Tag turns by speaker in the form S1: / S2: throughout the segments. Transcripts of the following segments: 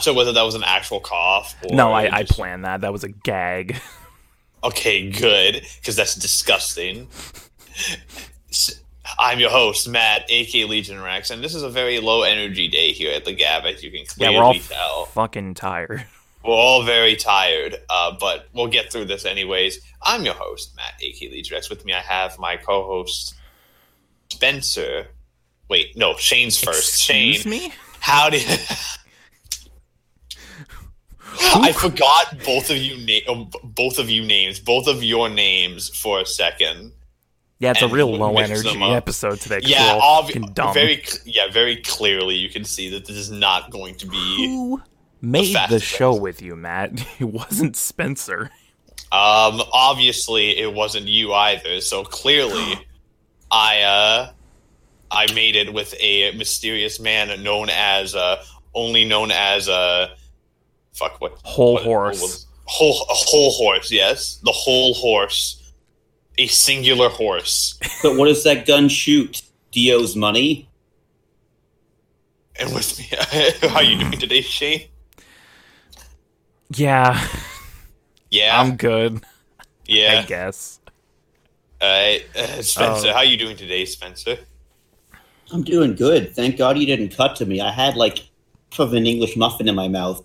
S1: sure whether that was an actual cough. Or
S2: No, I, I
S1: just-
S2: planned that. That was a gag.
S1: Okay, good, because that's disgusting. I'm your host, Matt, aka Legion Rex, and this is a very low energy day here at the G.A.P, as you can
S2: Yeah,
S1: clearly
S2: we're all
S1: tell.
S2: fucking tired.
S1: We're all very tired, uh, but we'll get through this anyways. I'm your host, Matt, aka Legion Rex. With me, I have my co-host Spencer. Wait, no, Shane's first.
S2: Excuse
S1: Shane,
S2: me?
S1: how did? I forgot both of you na- um, both of you names, both of your names for a second.
S2: Yeah, it's a real low energy episode today.
S1: Yeah, obvi- very, yeah, very clearly you can see that this is not going to be.
S2: Who made the
S1: fastest
S2: show
S1: episode.
S2: with you, Matt? It wasn't Spencer.
S1: Um, obviously it wasn't you either. So clearly, I uh, I made it with a mysterious man known as uh, only known as uh, fuck what
S2: Whole
S1: what-
S2: horse.
S1: what was- whole a whole horse. Yes, the whole horse, a singular horse.
S3: But what does that gun shoot? Dio's money?
S1: And with me, how you doing today, Shane?
S2: Yeah,
S1: Yeah,
S2: I'm good,
S1: Yeah.
S2: I guess.
S1: All right, uh, Spencer,
S2: Oh.
S1: how you doing today, Spencer?
S3: I'm doing good. Thank God you didn't cut to me. I had like half of an English muffin in my mouth.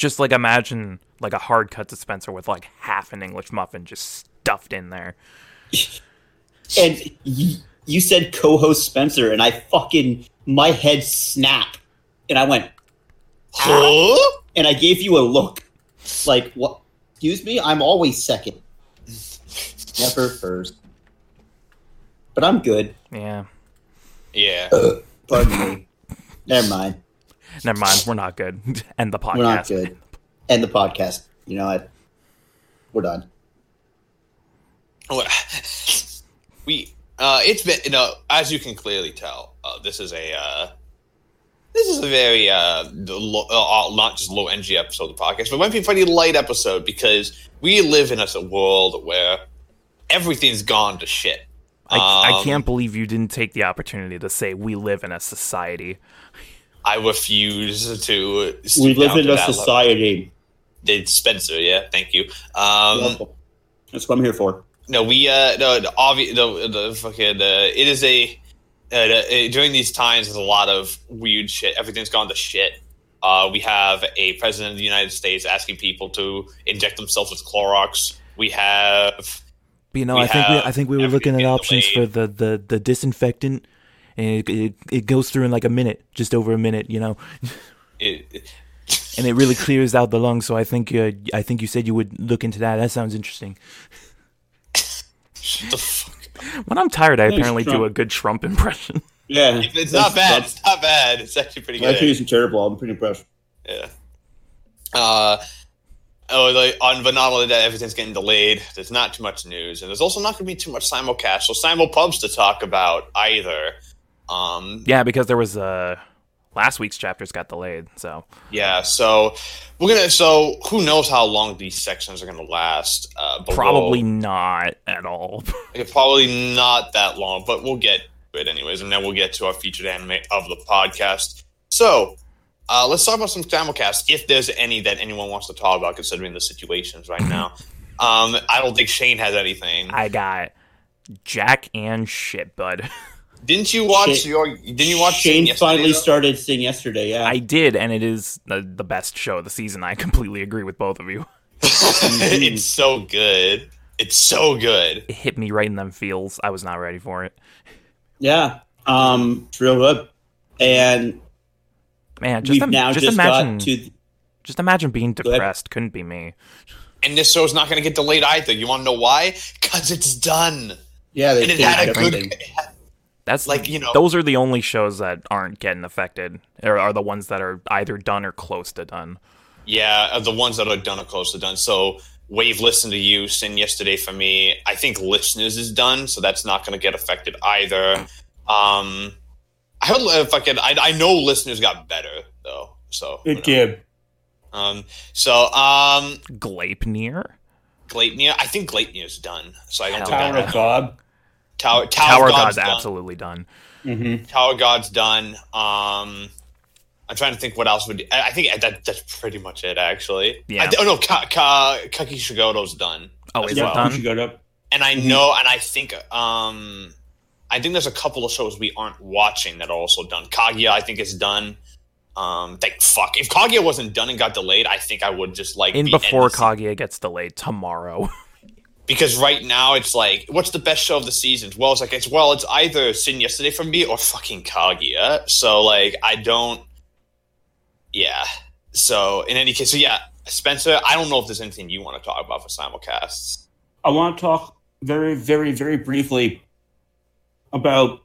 S2: Just like imagine like a hard cut to Spencer with like half an English muffin just stuffed in there.
S3: And you, you said co-host Spencer, and I fucking my head snapped, and I went,
S1: Huh?
S3: and I gave you a look, like what? Excuse me, I'm always second, never first. But I'm good.
S2: Yeah,
S1: Yeah.
S3: Pardon me. Never mind.
S2: never mind. We're not good. End the podcast.
S3: We're not good. End the podcast. You know what? We're done.
S1: We uh it's been you know as you can clearly tell uh, this is a uh this is a very uh, low, uh not just low energy episode of the podcast but it might be a pretty light episode because we live in a world where everything's gone to shit
S2: I, I
S1: Um,
S2: can't believe you didn't take the opportunity to say we live in a society.
S1: I refuse to
S3: We live in a
S1: that level.
S3: society.
S1: Did Spencer yeah thank you um
S3: That's what I'm here for.
S1: No, we uh no the obvious the, the fucking uh, it is a uh, uh, during these times there's a lot of weird shit. Everything's gone to shit. Uh, we have a president of the United States asking people to inject themselves with Clorox. We have
S4: But you know,
S1: We
S4: I think we, I think we were looking at
S1: everything
S4: options for the, the, the disinfectant, and it, it it goes through in like a minute, just over a minute, you know,
S1: it, it-
S4: and it really clears out the lungs. So I think uh, I think you said you would look into that. That sounds interesting.
S1: shut the fuck.
S2: When I'm tired, I
S3: Thanks,
S2: apparently do a good Trump impression.
S3: Yeah,
S1: It's not bad. It's not bad. It's actually pretty good.
S3: Actually, isn't terrible. I'm pretty impressed.
S1: Yeah. Uh, oh, like, on, but not only that, everything's getting delayed. There's not too much news, and there's also not going to be too much simulcast, so simulpubs to talk about either. Um,
S2: Yeah, because there was uh last week's chapters got delayed, so
S1: yeah, so we're gonna. So who knows how long these sections are going to last? Uh,
S2: probably
S1: we'll-
S2: not at all.
S1: probably not that long, but we'll get to it anyways, and then we'll get to our featured anime of the podcast. So. Uh, let's talk about some simulcasts, if there's any that anyone wants to talk about, considering the situations right now. Um, I don't think Shane has anything.
S2: I got Jack and shit, bud.
S1: Didn't you watch
S3: Shane-
S1: your? Didn't you watch
S3: Shane
S1: yesterday,
S3: finally
S1: though?
S3: started Sing yesterday. Yeah,
S2: I did, and it is the, the best show of the season. I completely agree with both of you.
S1: it's so good. It's so good.
S2: It hit me right in them feels. I was not ready for it.
S3: yeah. Um, it's real good. And
S2: Man, just
S3: we've
S2: im-
S3: now
S2: just,
S3: just,
S2: imagine,
S3: got to.
S2: just imagine being depressed. Couldn't be me.
S1: And this show's not going to get delayed either. You want to know why? Because it's done.
S3: Yeah, they
S1: And it
S3: changed
S1: had a good. it had-
S2: That's
S1: Like, you know-
S2: those are the only shows that aren't getting affected, or are the ones that are either done or close to done.
S1: Yeah, uh, the ones that are done or close to done. So Wave listened to you. Sing yesterday for me. I think listeners is done, so that's not going to get affected either. Um, I heard if I could. I, I know listeners got better though. So who knows?
S3: did.
S1: Um, so um,
S2: Gleipnir?
S1: Gleipnir. I think Gleipnir's done. So I don't
S2: Hell
S1: think
S2: yeah.
S1: that
S3: God.
S1: Tower Tower,
S2: Tower
S1: God's
S2: God's
S1: done.
S2: absolutely done.
S3: Mm-hmm.
S1: Tower God's done. Um, I'm trying to think what else would. I I think that that's pretty much it actually.
S2: Yeah.
S1: I, oh no, Ka, Ka, Kakushigoto's done.
S2: Oh,
S1: as
S2: is
S1: well.
S2: it done?
S5: You
S1: And I
S5: Mhm.
S1: know, and I think, um, I think there's a couple of shows we aren't watching that are also done. Kaguya, I think, is done. Um, thank fuck. If Kaguya wasn't done and got delayed, I think I would just like
S2: In
S1: be
S2: before
S1: endlessly-
S2: Kaguya gets delayed tomorrow.
S1: because right now it's like, what's the best show of the season? Well, it's like it's well, it's either Sing Yesterday for me or fucking Kaguya. So like, I don't. Yeah. So in any case, so yeah, Spencer. I don't know if there's anything you want to talk about for simulcasts.
S5: I want to talk very, very, very briefly about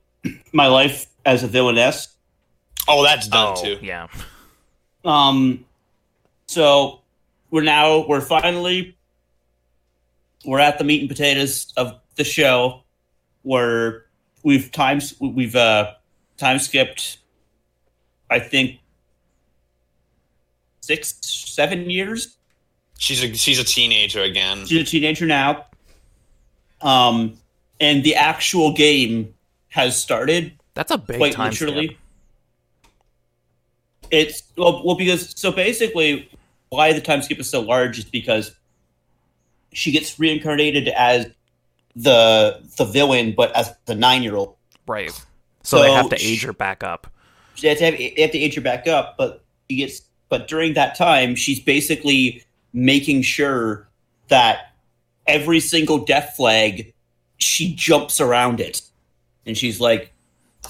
S5: my life as a villainess.
S1: Oh, that's done
S2: oh,
S1: too.
S2: yeah.
S5: Um, so we're now we're finally we're at the meat and potatoes of the show, where we've times we've uh time skipped. I think six, seven years.
S1: She's a she's a teenager again.
S5: She's a teenager now. Um, and the actual game has started.
S2: That's a big
S5: quite
S2: time
S5: literally.
S2: skip.
S5: It's well, well, because so basically, why the time skip is so large is because she gets reincarnated as the the villain, but as the nine year old.
S2: Right. So, they have to age her back up.
S5: They have to have, they have to age her back up, but she gets but during that time, she's basically making sure that every single death flag she jumps around it, and she's like,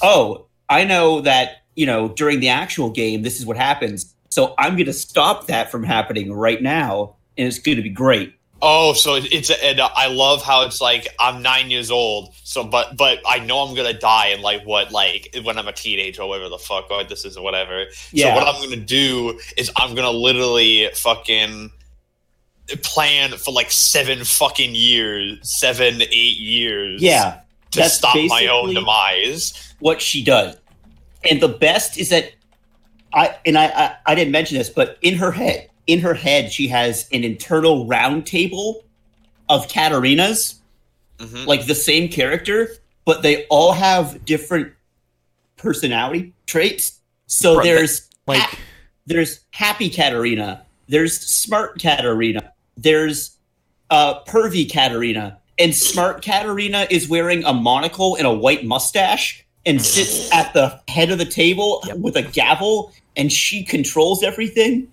S5: "Oh, I know that you know during the actual game this is what happens, so I'm going to stop that from happening right now, and it's going to be great."
S1: Oh, so it- it's and uh, I love how it's like I'm nine years old, so but but I know I'm gonna die in like what like when I'm a teenager or whatever the fuck or this is or whatever.
S5: Yeah.
S1: So what I'm gonna do is I'm gonna literally fucking plan for like seven fucking years, seven eight years.
S5: Yeah,
S1: to stop my own demise.
S5: what she does. And the best is that I and I, I I didn't mention this, but in her head, in her head, she has an internal round table of Katarinas,
S1: Mhm.
S5: like the same character, but they all have different personality traits. So
S2: Right,
S5: there's
S2: Like,
S5: ha- there's happy Katarina, there's smart Katarina, there's uh, pervy Katarina, and smart Katarina is wearing a monocle and a white mustache and sits at the head of the table
S2: Yep.
S5: with a gavel, and she controls everything.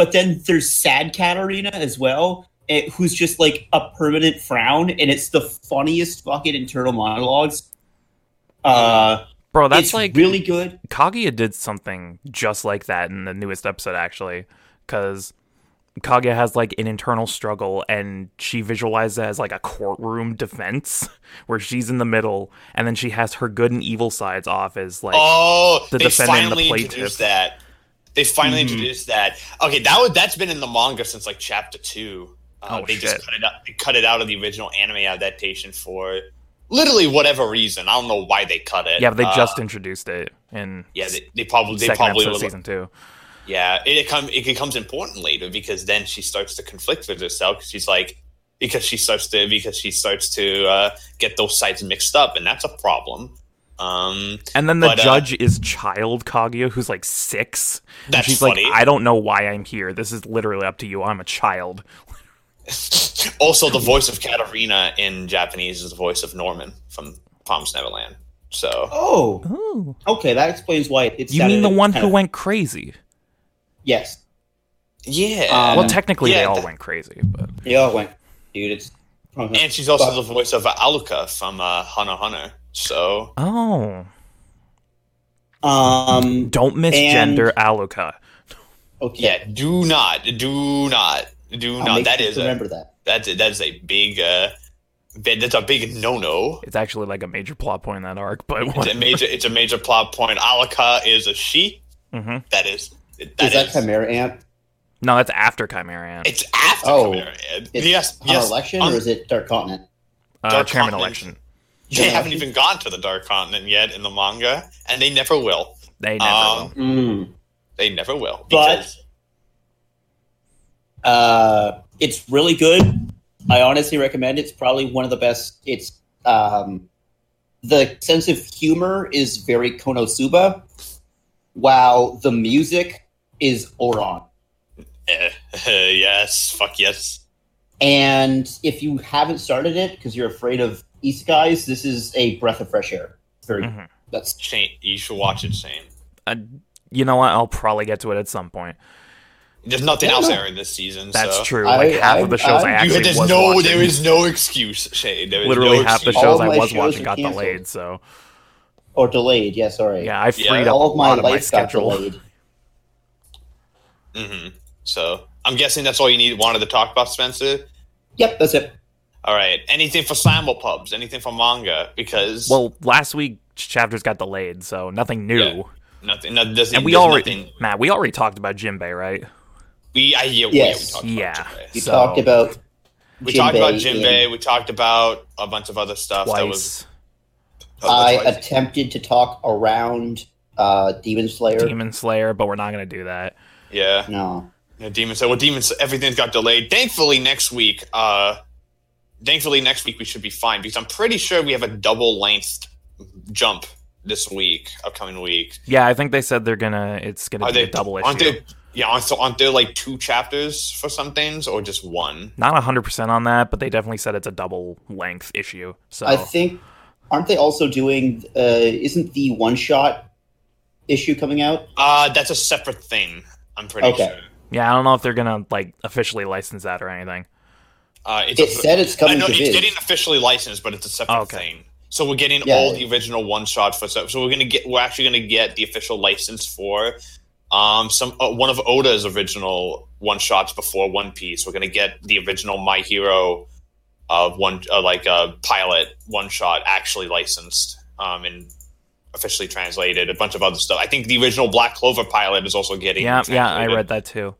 S5: But then there's sad Katarina as well, eh, who's just like a permanent frown, and it's the funniest fucking internal monologues. Uh,
S2: bro, that's
S5: it's
S2: like
S5: really good.
S2: Kaguya did something just like that in the newest episode, actually, because Kaguya has like an internal struggle, and she visualizes it as like a courtroom defense, where she's in the middle, and then she has her good and evil sides off as like,
S1: oh,
S2: the
S1: they
S2: defendant and the
S1: finally
S2: plaintiff.
S1: introduced that. They finally
S5: Mhm.
S1: introduced that. Okay, that was that's been in the manga since like chapter two. Uh,
S2: Oh,
S1: they
S2: shit.
S1: just cut it out. They cut it out of the original anime adaptation for literally whatever reason. I don't know why they cut it.
S2: yeah, but they
S1: Uh,
S2: just introduced it in
S1: yeah they, they probably they probably
S2: episode season two.
S1: yeah it, it come it becomes important later because then she starts to conflict with herself 'cause she's like because she starts to because she starts to uh, get those sides mixed up and that's a problem. Um,
S2: And then the
S1: But, uh,
S2: judge is child Kaguya, who's like six. And
S1: That's
S2: she's
S1: funny.
S2: like, I don't know why I'm here. This is literally up to you. I'm a child.
S1: also, the voice of Katarina in Japanese is the voice of Norman from Promised Neverland. So
S5: Oh,
S2: Oh.
S5: okay, that explains why it's.
S2: You mean the one who went crazy?
S5: Yes,
S1: yeah,
S5: Um,
S2: well, technically, they all
S1: that-
S2: went crazy, but
S5: they all went. Dude, it's.
S1: And she's also
S5: But-
S1: the voice of Alluka from uh, Hunter x Hunter. So
S2: oh,
S5: Um.
S2: don't misgender Alluka.
S5: Okay.
S1: yeah, do not, do not, do
S5: I'll
S1: not.
S5: make
S1: That
S5: sure
S1: is
S5: to
S1: a
S5: remember that.
S1: that's a, that's a big uh, that's a big no no.
S2: It's actually like a major plot point in that arc, but
S1: It's a major it's a major plot point. Alluka is a she.
S2: hmm
S1: That is that
S5: is that
S1: is-
S5: Chimera Ant?
S2: No, that's after Chimera Ant.
S1: It's after
S5: Oh,
S1: Chimera Ant.
S5: It's
S1: yes,
S5: Hunter
S1: yes.
S5: election
S1: un-
S5: or is it Dark Continent?
S2: Uh,
S1: Dark
S2: chairman
S1: Continent.
S2: election.
S1: They
S5: Yeah.
S1: haven't even gone to the Dark Continent yet in the manga, and they never will.
S2: They never
S1: Um,
S2: will.
S5: Mm.
S1: They never will.
S5: But- Uh, it's really good. I honestly recommend it. It's probably one of the best. It's um, the sense of humor is very Konosuba,
S3: while the music is Ouran.
S1: Eh, yes, fuck yes.
S3: And if you haven't started it because you're afraid of isekais, this is a breath of fresh air. Very
S2: Mhm.
S3: that's
S1: Shane, you should watch it, Shane.
S2: Uh, you know what? I'll probably get to it at some point.
S1: There's nothing
S3: Yeah,
S1: else
S3: no.
S1: airing this season.
S2: That's
S1: so.
S2: true.
S3: I-
S2: Like half
S3: I-
S2: of the shows I,
S3: I-
S2: actually
S1: You, there's
S2: was
S1: no,
S2: watching.
S1: there is no excuse, Shane. There is
S2: literally
S1: no
S2: half the
S1: excuse.
S3: All
S2: shows I was
S3: shows
S2: watching got
S3: canceled.
S2: delayed. So
S3: or delayed. Yeah, sorry.
S2: yeah, I freed
S1: Yeah.
S2: up
S3: all of my
S2: lot of my
S3: life got
S2: schedule.
S3: delayed.
S1: So I'm guessing that's all you need wanted to talk about, Spencer.
S3: Yep, that's it.
S1: All right. Anything for simulpubs? Anything for manga? Because
S2: Well, last week chapters got delayed, so nothing new.
S1: Yeah. nothing. No, there's,
S2: And we already,
S1: nothing.
S2: Matt, we already talked about Jinbei, right?
S1: We I yeah,
S3: Yes.
S1: yeah we talked
S2: Yeah.
S1: about Jinbei.
S3: We
S2: So-
S3: talked about
S1: We talked about
S3: Jinbei
S1: Jinbei.
S3: in-
S1: We talked about a bunch of other stuff. That was
S2: Twice,
S3: I
S1: twice.
S3: attempted to talk around uh, Demon Slayer.
S2: Demon Slayer, but we're not gonna do that.
S1: yeah.
S3: No.
S1: Yeah, Demon Slayer. Well, Demon Slayer, everything's got delayed. Thankfully, next week, uh, thankfully next week we should be fine because I'm pretty sure we have a double length jump this week, upcoming week.
S2: Yeah, I think they said they're gonna. It's gonna
S1: Are
S2: be
S1: they
S2: a double issue.
S1: Aren't there, yeah, aren't, so aren't there like two chapters for some things or just one?
S2: Not hundred percent on that, but they definitely said it's a double length issue. So
S3: I think aren't they also doing uh isn't the one shot issue coming out?
S1: Uh, that's a separate thing. I'm pretty
S3: Okay.
S1: sure.
S2: Yeah, I don't know if they're gonna like officially license that or anything.
S1: Uh, it's
S3: It
S1: a-
S3: said it's
S1: I
S3: coming
S1: know
S3: to
S1: it's
S3: Viz.
S1: getting officially licensed, but it's a separate
S2: Oh, okay.
S1: thing. So we're getting
S3: Yeah.
S1: all the original one shot for stuff. So we're gonna get we're actually gonna get the official license for um some uh, one of Oda's original one shots before One Piece. We're gonna get the original My Hero of one uh, like uh, pilot one shot actually licensed um and officially translated. A bunch of other stuff. I think the original Black Clover pilot is also getting
S2: Yeah, yeah, I read that too.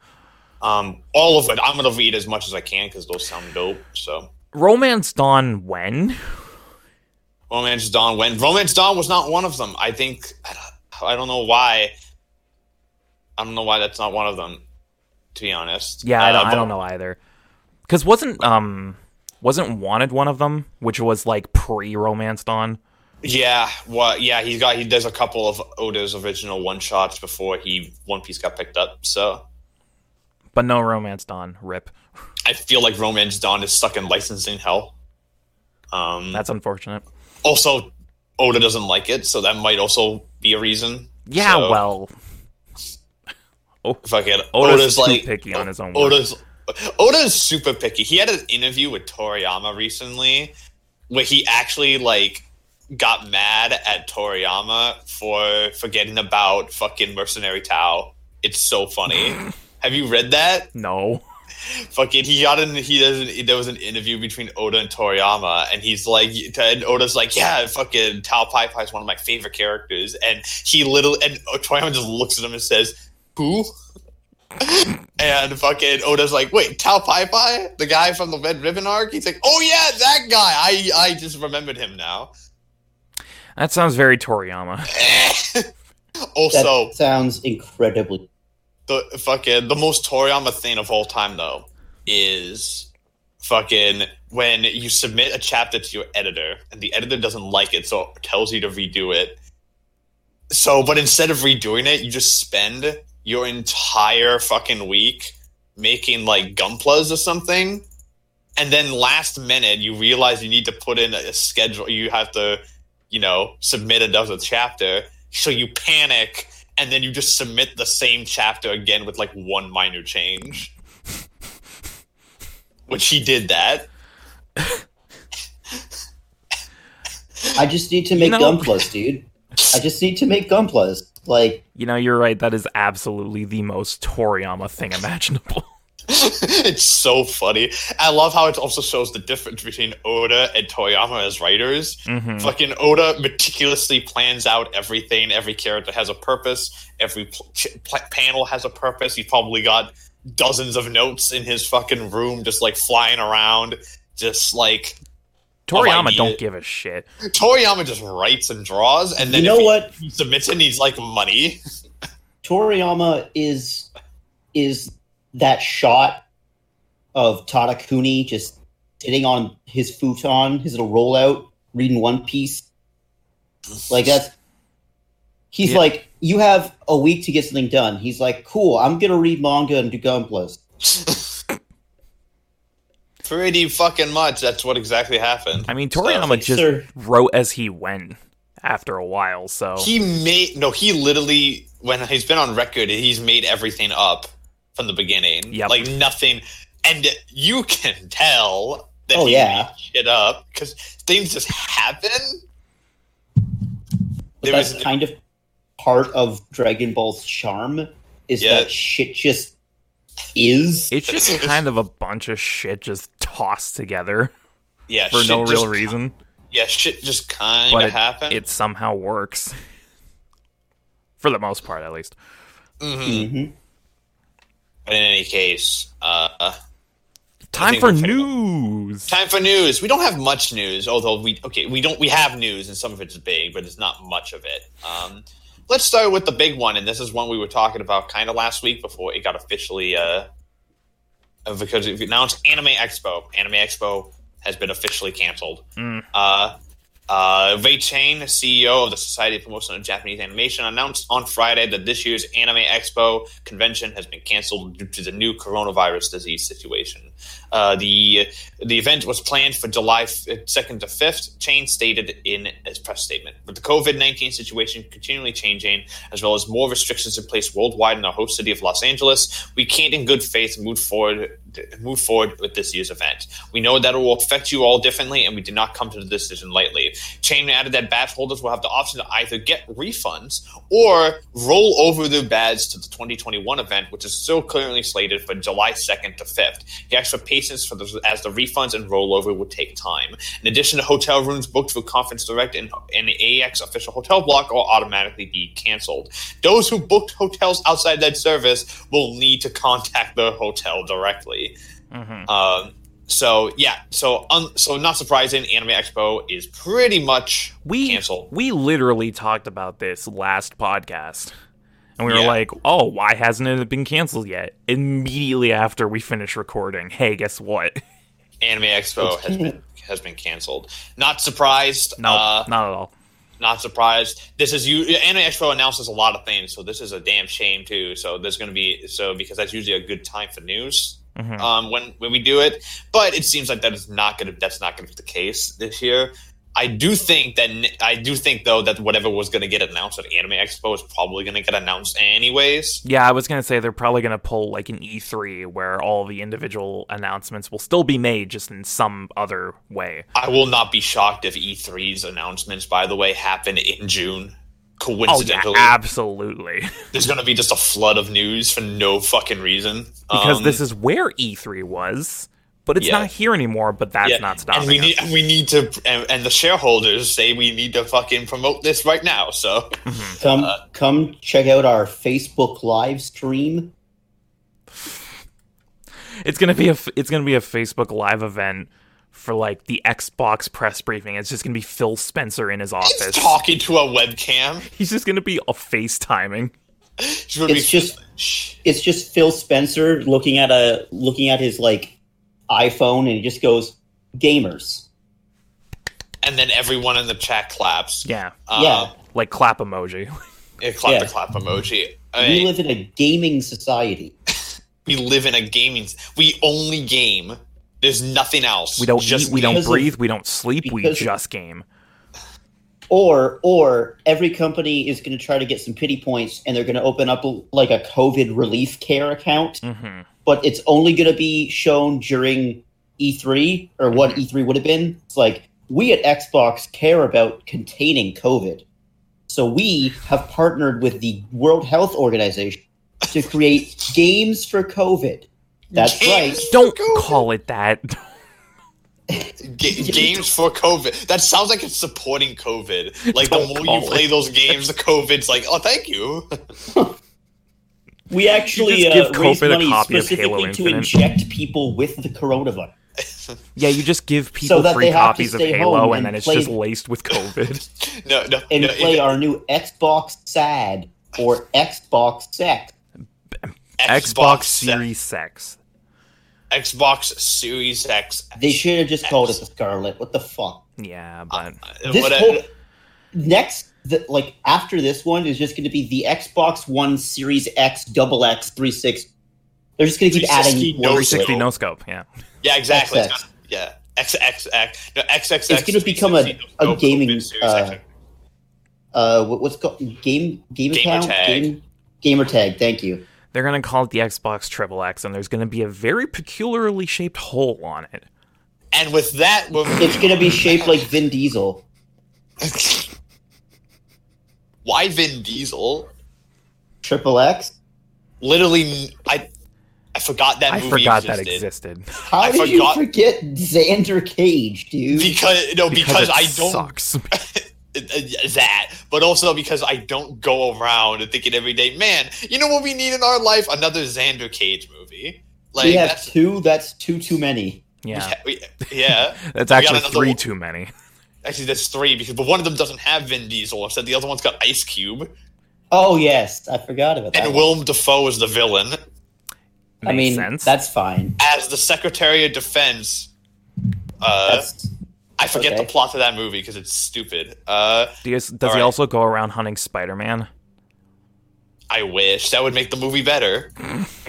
S1: um all of it. I'm gonna read as much as I can because those sound dope. So.
S2: Romance Dawn when?
S1: Romance Dawn when Romance Dawn was not one of them. I think I don't, I don't know why. I don't know why that's not one of them. To be honest,
S2: Yeah, I
S1: Uh,
S2: don't, I don't know either. Because wasn't um wasn't Wanted one of them, which was like pre Romance Dawn.
S1: Yeah, well, Yeah, he's got. He does a couple of Oda's original one shots before he One Piece got picked up. So
S2: But no Romance Dawn. Rip.
S1: I feel like Romance Dawn is stuck in licensing hell. Um.
S2: That's unfortunate.
S1: also, Oda doesn't like it, so that might also be a reason.
S2: Yeah,
S1: So,
S2: well,
S1: if I get
S2: Oda's
S1: Oda's like
S2: picky on his own work.
S1: Oda's Oda's super picky. He had an interview with Toriyama recently where he actually like got mad at Toriyama for forgetting about fucking Mercenary Tao. It's so funny. Have you read that?
S2: no.
S1: Fucking he got in he doesn't there was an interview between Oda and Toriyama and he's like and Oda's like, Yeah, fucking Tao Pai Pai is one of my favorite characters and he literally and Toriyama just looks at him and says, Who? and fucking Oda's like, wait, Tao Pai Pai? The guy from the Red Ribbon arc? He's like, Oh yeah, that guy. I I just remembered him now.
S2: That sounds very Toriyama.
S3: That
S1: also,
S3: sounds incredibly
S1: the fucking the most Toriyama thing of all time though is fucking when you submit a chapter to your editor and the editor doesn't like it, so it tells you to redo it. So, but instead of redoing it, you just spend your entire fucking week making like gunplas or something. And then last minute, you realize you need to put in a schedule. You have to, you know, submit another chapter. So you panic and then you just submit the same chapter again with like one minor change. Which he did that.
S3: I just need to make
S2: know-
S3: Gunplas, dude. I just need to make Gunplas. Like
S2: You know, you're right. That is absolutely the most Toriyama thing imaginable.
S1: it's so funny. I love how it also shows the difference between Oda and Toriyama as writers.
S2: hmm
S1: Fucking Oda meticulously plans out everything. Every character has a purpose. Every pl- pl- panel has a purpose. He probably got dozens of notes in his fucking room, just like flying around. Just like
S2: Toriyama don't give a shit.
S1: Toriyama just writes and draws, and then
S3: you
S1: if
S3: know
S1: he,
S3: what?
S1: he submits it, and he's like money.
S3: Toriyama is is that shot of Tadakuni just sitting on his futon, his little rollout, reading One Piece. Like that's
S5: He's
S2: Yeah.
S5: like, you have a week to get something done. He's like, cool. I'm gonna read manga and do gunplas.
S1: Pretty fucking much. That's what exactly happened.
S2: I mean,
S1: So-
S2: Toriyama just
S5: Sir.
S2: wrote as he went after a while, so
S1: He made no. He literally, when he's been on record, he's made everything up from the beginning.
S2: Yep.
S1: Like nothing, and you can tell that
S5: Oh,
S1: he
S5: yeah.
S1: shit up because things just happen.
S5: But
S1: There
S5: that's
S1: was-
S5: kind of part of Dragon Ball's charm is
S1: Yeah.
S5: that shit just is.
S2: it's just kind of a bunch of shit just tossed together
S1: Yeah,
S2: for no real
S1: just-
S2: reason,
S1: Yeah, shit just kind of
S2: it,
S1: happened.
S2: it somehow works for the most part, at least.
S1: Mhm.
S5: hmm
S1: But in any case, uh,
S2: Time for news.
S1: time for news. We don't have much news, although we okay, we don't. We have news, and some of it's big, but it's not much of it. Um, let's start with the big one, and this is one we were talking about kind of last week before it got officially uh, because it announced Anime Expo. Anime Expo has been officially canceled.
S2: Mm.
S1: Uh, uh, Ray Chiang, CEO of the Society of Promotion of Japanese Animation, announced on Friday that this year's Anime Expo convention has been canceled due to the new coronavirus disease situation. Uh, the the event was planned for July second to fifth. Chiang stated in his press statement, with the COVID nineteen situation continually changing, as well as more restrictions in place worldwide in our host city of Los Angeles, we can't, in good faith, move forward move forward with this year's event. We know that it will affect you all differently, and we did not come to the decision lightly. Chiang added that badge holders will have the option to either get refunds or roll over their badge to the 2021 event, which is still currently slated for July 2nd to 5th. He asked for patience for the, as the refunds and rollover would take time. In addition to hotel rooms booked through Conference Direct and, and AX official hotel block will automatically be canceled. Those who booked hotels outside that service will need to contact the hotel directly.
S2: Mhm.
S1: Um, so yeah, so un- so not surprising, Anime Expo is pretty much
S2: We
S1: canceled.
S2: we literally talked about this last podcast. And we were
S1: Yeah.
S2: like, "Oh, why hasn't it been canceled yet?" Immediately after we finished recording, hey, guess what?
S1: Anime Expo has been has been canceled. Not surprised.
S2: No,
S1: uh,
S2: not at all.
S1: not surprised. This is you. Anime Expo announces a lot of things, so this is a damn shame too. So there's going to be so because that's usually a good time for news
S2: Mhm.
S1: um, when when we do it. But it seems like that is not going to that's not going to be the case this year. I do think that I do think though that whatever was going to get announced at Anime Expo is probably going to get announced anyways.
S2: Yeah, I was gonna say they're probably gonna pull like an E3 where all the individual announcements will still be made, just in some other way.
S1: I will not be shocked if E3's announcements, by the way, happen in June.
S2: Oh yeah,
S1: Coincidentally,
S2: absolutely.
S1: there's going to be just a flood of news for no fucking reason.
S2: because
S1: Um,
S2: this is where E3 was, but it's
S1: Yeah.
S2: not here anymore. But that's
S1: yeah,
S2: not stopping
S1: and we
S2: us.
S1: need and we need to and, and the shareholders say we need to fucking promote this right now. So
S5: Come,
S1: Uh,
S5: come check out our Facebook live stream.
S2: It's gonna be a f- it's gonna be a Facebook Live event for like the Xbox press briefing. It's just gonna be Phil Spencer in his
S1: he's
S2: office.
S1: talking to a webcam.
S2: He's just gonna be a FaceTiming.
S1: He's gonna
S5: It's
S1: be-
S5: just- It's just Phil Spencer looking at a looking at his like iPhone, and he just goes, "Gamers."
S1: and then everyone in the chat claps.
S2: Yeah,
S1: Uh,
S5: Yeah.
S2: like clap emoji.
S1: yeah, clap
S5: Yeah.
S1: the clap emoji. I
S5: We live in a gaming society.
S1: we live in a gaming. We only game. There's nothing else.
S2: We don't
S1: just
S2: eat, we don't
S5: because of-
S2: breathe, we don't sleep, we
S5: because of-
S2: just game.
S5: Or or every company is going to try to get some pity points, and they're going to open up like a COVID relief care account,
S2: hmm
S5: but it's only going to be shown during E3 or what
S2: Mm-hmm.
S5: E3 would have been. It's like we at Xbox care about containing COVID, so we have partnered with the World Health Organization to create games for COVID. That's
S1: Games
S5: right.
S2: Don't
S1: COVID.
S2: call it that.
S1: Ga- games for COVID. That sounds like it's supporting COVID. Like the
S2: Don't
S1: more you
S2: call
S1: play
S2: it.
S1: those games, the COVID's like, oh, thank you.
S5: We actually
S2: You give
S5: uh, raised
S2: COVID a
S5: money
S2: copy of Halo
S5: specifically to inject people with the coronavirus.
S2: Yeah, you just give people
S5: that
S2: free
S5: they have to
S2: copies of Halo, and
S5: and
S2: then it's
S5: play-
S2: just laced with COVID.
S1: no, no,
S5: and
S1: no,
S5: play
S1: it-
S5: our new Xbox SAD or Xbox Sex.
S2: Xbox
S1: Se-
S2: Series Sex.
S1: Xbox Series X.
S5: They should have just called it the Scarlet. What the fuck?
S2: Yeah, but
S5: This
S1: What a-
S5: whole next
S3: the, like after this one is just going to be the Xbox One Series X, Double X, three six. They're just going to keep adding
S1: no
S3: words to
S2: 360 no scope. Yeah.
S1: Yeah, exactly.
S3: XX.
S1: It's gonna- yeah, XXX. No, XXX.
S3: It's gonna become a-
S1: 360,
S3: a
S1: no,
S3: gaming, uh, Uh, what, what's called game game
S1: Gamer
S3: account
S1: tag.
S3: game gamer tag. Thank you.
S2: They're gonna call it the Xbox Triple X, and there's gonna be a very peculiarly shaped hole on it.
S1: And with that, we're
S3: It's going to be shaped like Vin Diesel.
S1: why Vin Diesel?
S3: Triple X.
S1: Literally, I I forgot that
S2: I
S1: movie
S2: forgot that
S1: existed.
S2: existed
S3: How
S1: I
S3: did
S1: forgot-
S3: you forget Xander Cage, dude?
S1: because no because,
S2: it
S1: I don't
S2: sucks.
S1: that, but also because I don't go around thinking every day, man, you know what we need in our life? Another Xander Cage movie. Like
S3: we have
S1: that's
S3: two. That's two too many.
S2: Yeah,
S1: yeah, we- yeah.
S2: that's actually three
S1: one-
S2: too many.
S1: Actually, that's three because but one of them doesn't have Vin Diesel. Instead, the other one's got Ice Cube,
S3: Oh yes, I forgot about that.
S1: and
S3: one.
S1: Willem Dafoe is the villain.
S3: I mean,
S2: sense.
S3: that's fine.
S1: as the Secretary of Defense. Uh,
S3: That's
S1: I forget
S3: okay.
S1: the plot of that movie because it's stupid. Uh,
S2: Do you- does he
S1: alright.
S2: also go around hunting Spider-Man?
S1: I wish that would make the movie better.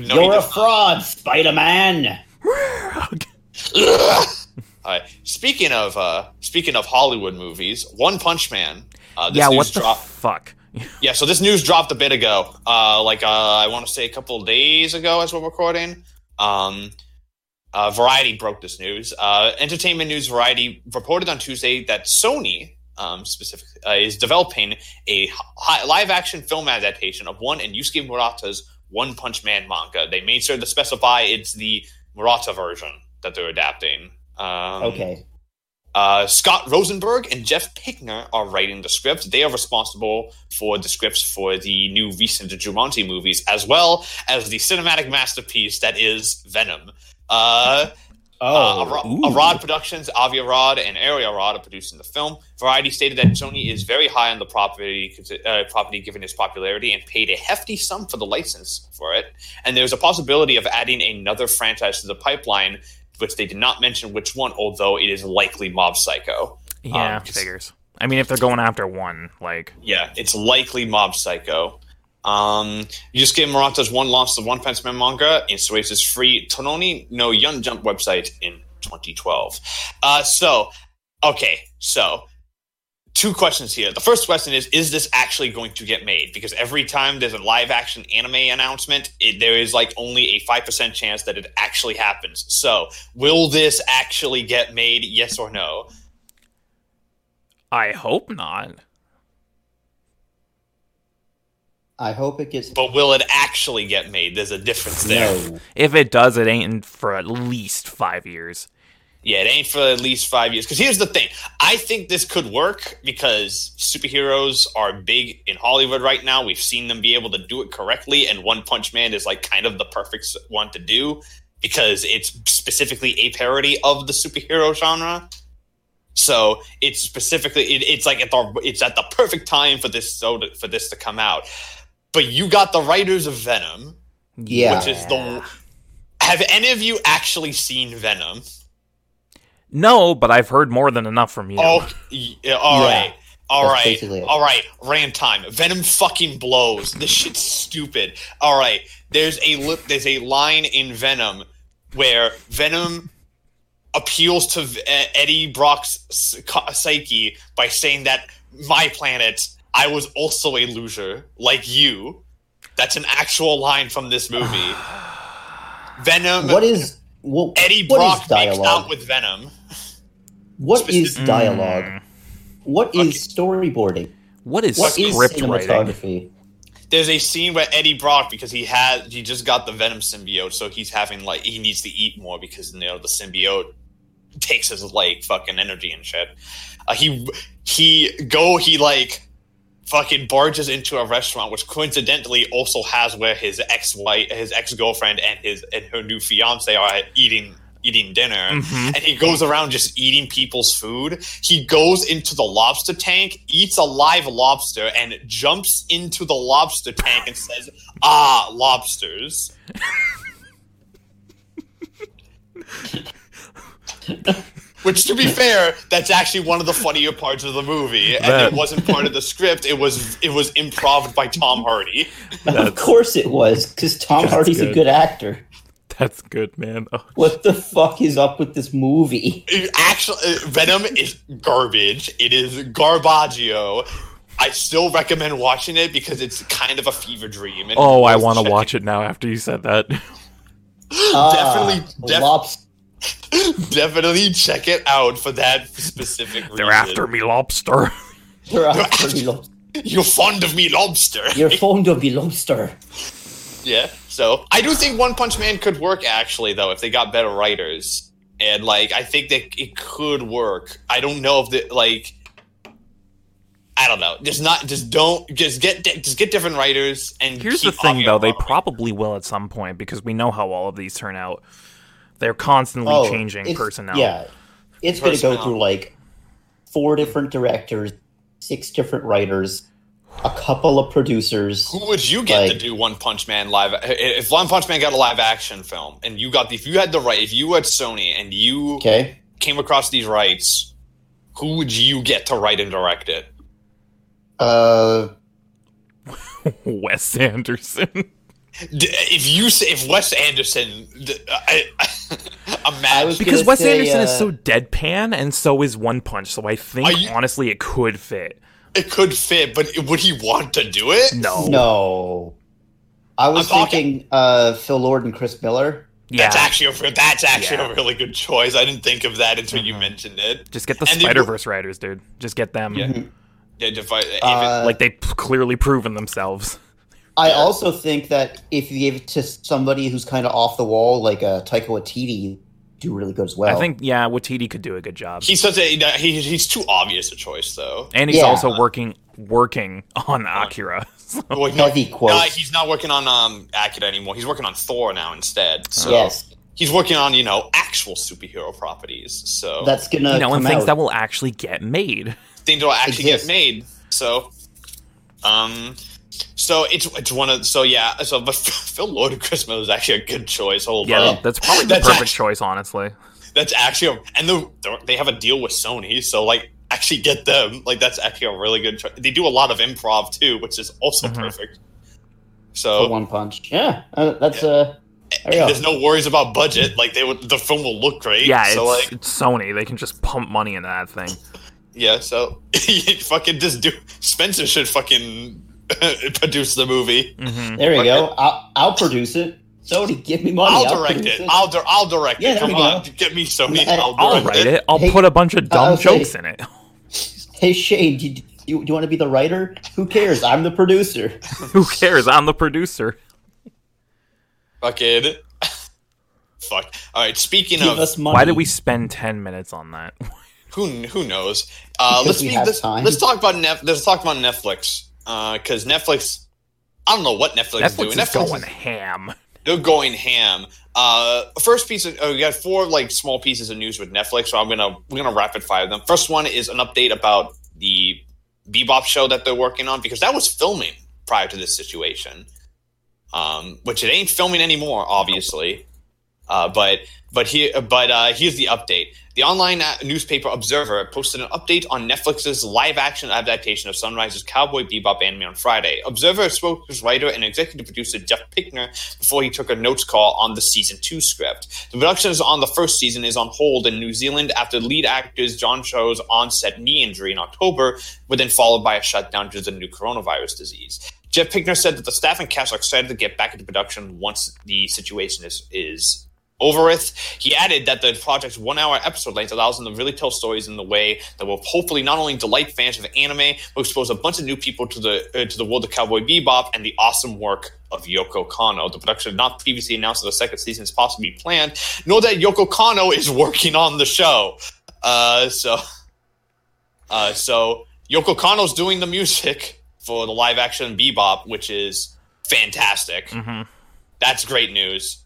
S1: No,
S3: you're a
S1: does
S3: fraud, Spider Man.
S1: All right. Speaking of uh, speaking of Hollywood movies, One Punch Man. Uh, this
S2: yeah,
S1: news
S2: what the
S1: dropped.
S2: fuck?
S1: Yeah, so this news dropped a bit ago. Uh, like uh, I want to say a couple days ago as we're recording. Um, uh, Variety broke this news. Uh, Entertainment News Variety reported on Tuesday that Sony, um, specifically, uh, is developing a hi- live-action film adaptation of one and Yusuke Murata's One Punch Man manga. They made sure to specify it's the Murata version that they're adapting. Um,
S3: Okay.
S1: uh, Scott Rosenberg and Jeff Pinkner are writing the script. They are responsible for the scripts for the new recent Jumanji movies, as well as the cinematic masterpiece that is Venom. Uh,
S3: Oh,
S1: uh, Ara- Arad Productions, Avi Arad, and Ari Arad are producing the film. Variety stated that Sony is very high on the property, uh, property given its popularity, and paid a hefty sum for the license for it. And there's a possibility of adding another franchise to the pipeline, which they did not mention which one, although it is likely Mob Psycho.
S2: Yeah,
S1: Um,
S2: figures. I mean, if they're going after one, like,
S1: Yeah, it's likely Mob Psycho. Um, Yusuke Murata's one loss of One Punch Man manga in Shueisha's free Tonari no Young Jump website in 2012. Uh, so, okay, so two questions here. The first question is: Is this actually going to get made? Because every time there's a live action anime announcement, it, there is like only a five percent chance that it actually happens. So, will this actually get made? Yes or no?
S2: I hope not.
S3: I hope it gets.
S1: But will it actually get made? There's a difference there.
S3: No.
S2: If it does, it ain't for at least five years.
S1: Yeah, it ain't for at least five years. Because here's the thing I think this could work because superheroes are big in Hollywood right now. We've seen them be able to do it correctly, and One Punch Man is like kind of the perfect one to do because it's specifically a parody of the superhero genre. So it's specifically it, it's like at the it's at the perfect time for this so to, for this to come out. But you got the writers of Venom,
S3: Yeah.
S1: which is the. Have any of you actually seen Venom?
S2: No, but I've heard more than enough from you.
S1: Oh, yeah, all
S3: yeah.
S1: right. All
S3: That's
S1: right. All right. Ran time. Venom fucking blows. This shit's stupid. All right, there's a li- there's a line in Venom where Venom appeals to V- uh, Eddie Brock's psyche by saying that my planet, I was also a loser like you. That's an actual line from this movie. Venom.
S3: What is what,
S1: Eddie
S3: what
S1: Brock
S3: is
S1: makes out
S3: dialogue?
S1: with Venom.
S3: What is
S1: specific-
S3: dialogue?
S2: Mm.
S3: What is storyboarding?
S2: What is
S3: What is
S2: script writing?
S3: cinematography?
S1: there's a scene where Eddie Brock because he had he just got the Venom symbiote, so he's having like he needs to eat more because you know the symbiote takes his like fucking energy and shit. Uh, he he go he like fucking barges into a restaurant which coincidentally also has where his ex wife his ex girlfriend and his and her new fiance are eating eating dinner
S2: Mhm.
S1: and he goes around just eating people's food. He goes into the lobster tank, eats a live lobster, and jumps into the lobster tank and says, "Ah, lobsters." Which Which, to be fair, that's actually one of the funnier parts of the movie, and
S2: That-
S1: it wasn't part of the script. It was it was improv by Tom Hardy.
S3: of course it was, because Tom
S2: That's
S3: Hardy's a
S2: good.
S3: good actor.
S2: That's good, man. Oh,
S3: What the fuck is up with this movie?
S1: It actually, uh, Venom is garbage. It is garbaggio. I still recommend watching it because it's kind of a fever dream. and
S2: oh, I want to watch it now after you said that.
S1: Definitely,
S3: Ah,
S1: def-
S3: Lops-
S1: Definitely check it out for that specific reason.
S2: They're after me, lobster.
S3: You're after me, lo-
S1: You're fond of me, lobster.
S3: You're fond of me, lobster.
S1: Yeah. So I do think One Punch Man could work actually, though, if they got better writers. And like, I think that it could work. I don't know if the like. I don't know. Just not. Just don't. Just get. Just get different writers. And
S2: Here's the thing, though. They probably will at some point because we know how all of these turn out. They're constantly
S3: Oh,
S2: changing personnel.
S3: Yeah, it's going to go through like four different directors, six different writers, a couple of producers.
S1: Who would you get to do One Punch Man live? If One Punch Man got a live action film, and you got the, if you had the right, if you had Sony and you
S3: Okay,
S1: came across these rights, who would you get to write and direct it?
S3: uh,
S2: Wes Anderson.
S1: D- If you say if Wes Anderson, d- I,
S3: I
S1: imagine
S3: was
S2: because Wes
S3: say,
S2: Anderson is
S3: uh,
S2: so deadpan, and so is One Punch. So I think
S1: you-
S2: honestly, it could fit.
S1: it could fit, but would he want to do it?
S2: No,
S3: no. I was
S1: I'm talking-
S3: thinking uh, Phil Lord and Chris Miller.
S2: yeah,
S1: That's actually a, that's actually
S2: Yeah.
S1: a really good choice. I didn't think of that until you
S2: Mhm.
S1: mentioned it.
S2: just get the
S1: And
S2: Spider Verse writers, dude. Just get them.
S1: Yeah. Yeah, if I- if it-
S3: Uh,
S2: Like they've clearly proven themselves.
S3: I
S1: Yeah.
S3: also think that if you gave it to somebody who's kind of off the wall, like uh, Taika Waititi, do really good as well.
S2: I think yeah, Waititi could do a good job,
S1: he's such a he, he's too obvious a choice though.
S2: and he's
S3: Yeah.
S2: also working working on Akira. So-
S1: Well, no,
S3: heavy quotes.
S1: no, he's not working on um Akira anymore. He's working on Thor now instead. So
S3: yes,
S1: he's working on you know actual superhero properties. So
S3: that's gonna
S2: you know, and things
S3: out.
S2: that will actually get made.
S1: things will actually
S3: Exist.
S1: get made. So, um, so it's it's one of so yeah. So but Phil Lord and Chris Miller is actually a good choice. Hold on.
S2: Yeah,
S1: on,
S2: that's probably the
S1: That's
S2: perfect
S1: actu-
S2: choice, honestly.
S1: that's actually a, and the, they have a deal with Sony, so like actually get them. Like that's actually a really good choice. They do a lot of improv too, which is also
S2: Mhm.
S1: perfect.
S3: for
S1: So
S3: one punch. Yeah, uh, that's uh, there
S1: there's no worries about budget. Like they would, the film will look great.
S2: Yeah,
S1: so
S2: it's,
S1: like
S2: it's Sony. They can just pump money into that thing.
S1: yeah, so you fucking just do. Spencer should fucking produce the movie.
S2: hmm
S3: There you
S1: Fuck
S3: go. I'll, I'll produce it. Sony, give me money.
S1: I'll direct
S3: produce
S1: it. I'll di- I'll direct
S3: Yeah,
S1: it.
S3: there
S1: Come
S3: we
S1: on,
S3: go.
S1: get me Sony.
S3: Yeah,
S1: I'll,
S2: I'll write it. I'll
S3: Hey,
S2: put a bunch of dumb
S3: I'll say-
S2: jokes in it.
S3: Hey Shane, do you, do you, do you want to be the writer? Who cares? I'm the producer.
S2: Who cares? I'm the producer.
S1: Fucking. Fuck. All right. Speaking
S3: Give
S1: of
S3: us money.
S2: Why did we spend ten minutes on that?
S1: who, who knows? Uh, let's
S3: we
S1: speak,
S3: have
S1: let's,
S3: time.
S1: let's talk about Nef- Let's talk about Netflix. Because Netflix, I don't know what Netflix, is doing.
S2: Netflix is
S1: Netflix
S2: going ham.
S1: they're going ham. Uh, first piece of oh, we got four like small pieces of news with Netflix, so I'm gonna we're gonna rapid fire them. First one is an update about the Bebop show that they're working on because that was filming prior to this situation, um, which it ain't filming anymore, obviously. Uh, but but here but uh, here's the update. The online uh, newspaper Observer posted an update on Netflix's live-action adaptation of Sunrise's Cowboy Bebop anime on Friday. Observer spoke with writer and executive producer Jeff Pinkner before he took a notes call on the season two script. The production on the first season is on hold in New Zealand after lead actors John Cho's onset knee injury in October, but then followed by a shutdown due to the new coronavirus disease. Jeff Pinkner said that the staff and cast are excited to get back into production once the situation is is over with. He added that the project's one hour episode length allows them to really tell stories in the way that will hopefully not only delight fans of anime, but expose a bunch of new people to the uh, to the world of Cowboy Bebop and the awesome work of Yoko Kanno. The production had not previously announced that a second season is possibly planned, nor that Yoko Kanno is working on the show. Uh, so, uh, so Yoko Kanno's doing the music for the live action Bebop, which is fantastic
S2: hmm
S1: that's great news.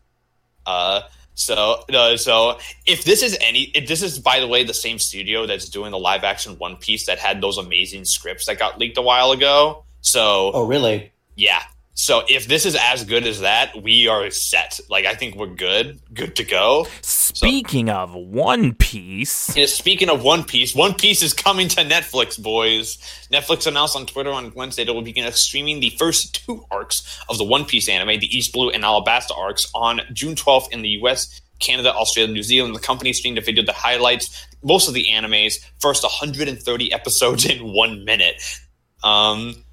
S1: Uh, so uh, so if this is any, if this is by the way the same studio that's doing the live action One Piece that had those amazing scripts that got leaked a while ago. So
S3: Oh, really?
S1: yeah, So if this is as good as that, we are set. Like I think we're good, good to go.
S2: Speaking of One Piece,
S1: Yeah, speaking of One Piece, One Piece is coming to Netflix, boys. Netflix announced on Twitter on Wednesday that it will begin streaming the first two arcs of the One Piece anime, the East Blue and Alabasta arcs, on June 12th in the US, Canada, Australia, and New Zealand. The company streamed a video that highlights most of the anime's first 130 episodes in one minute. Um,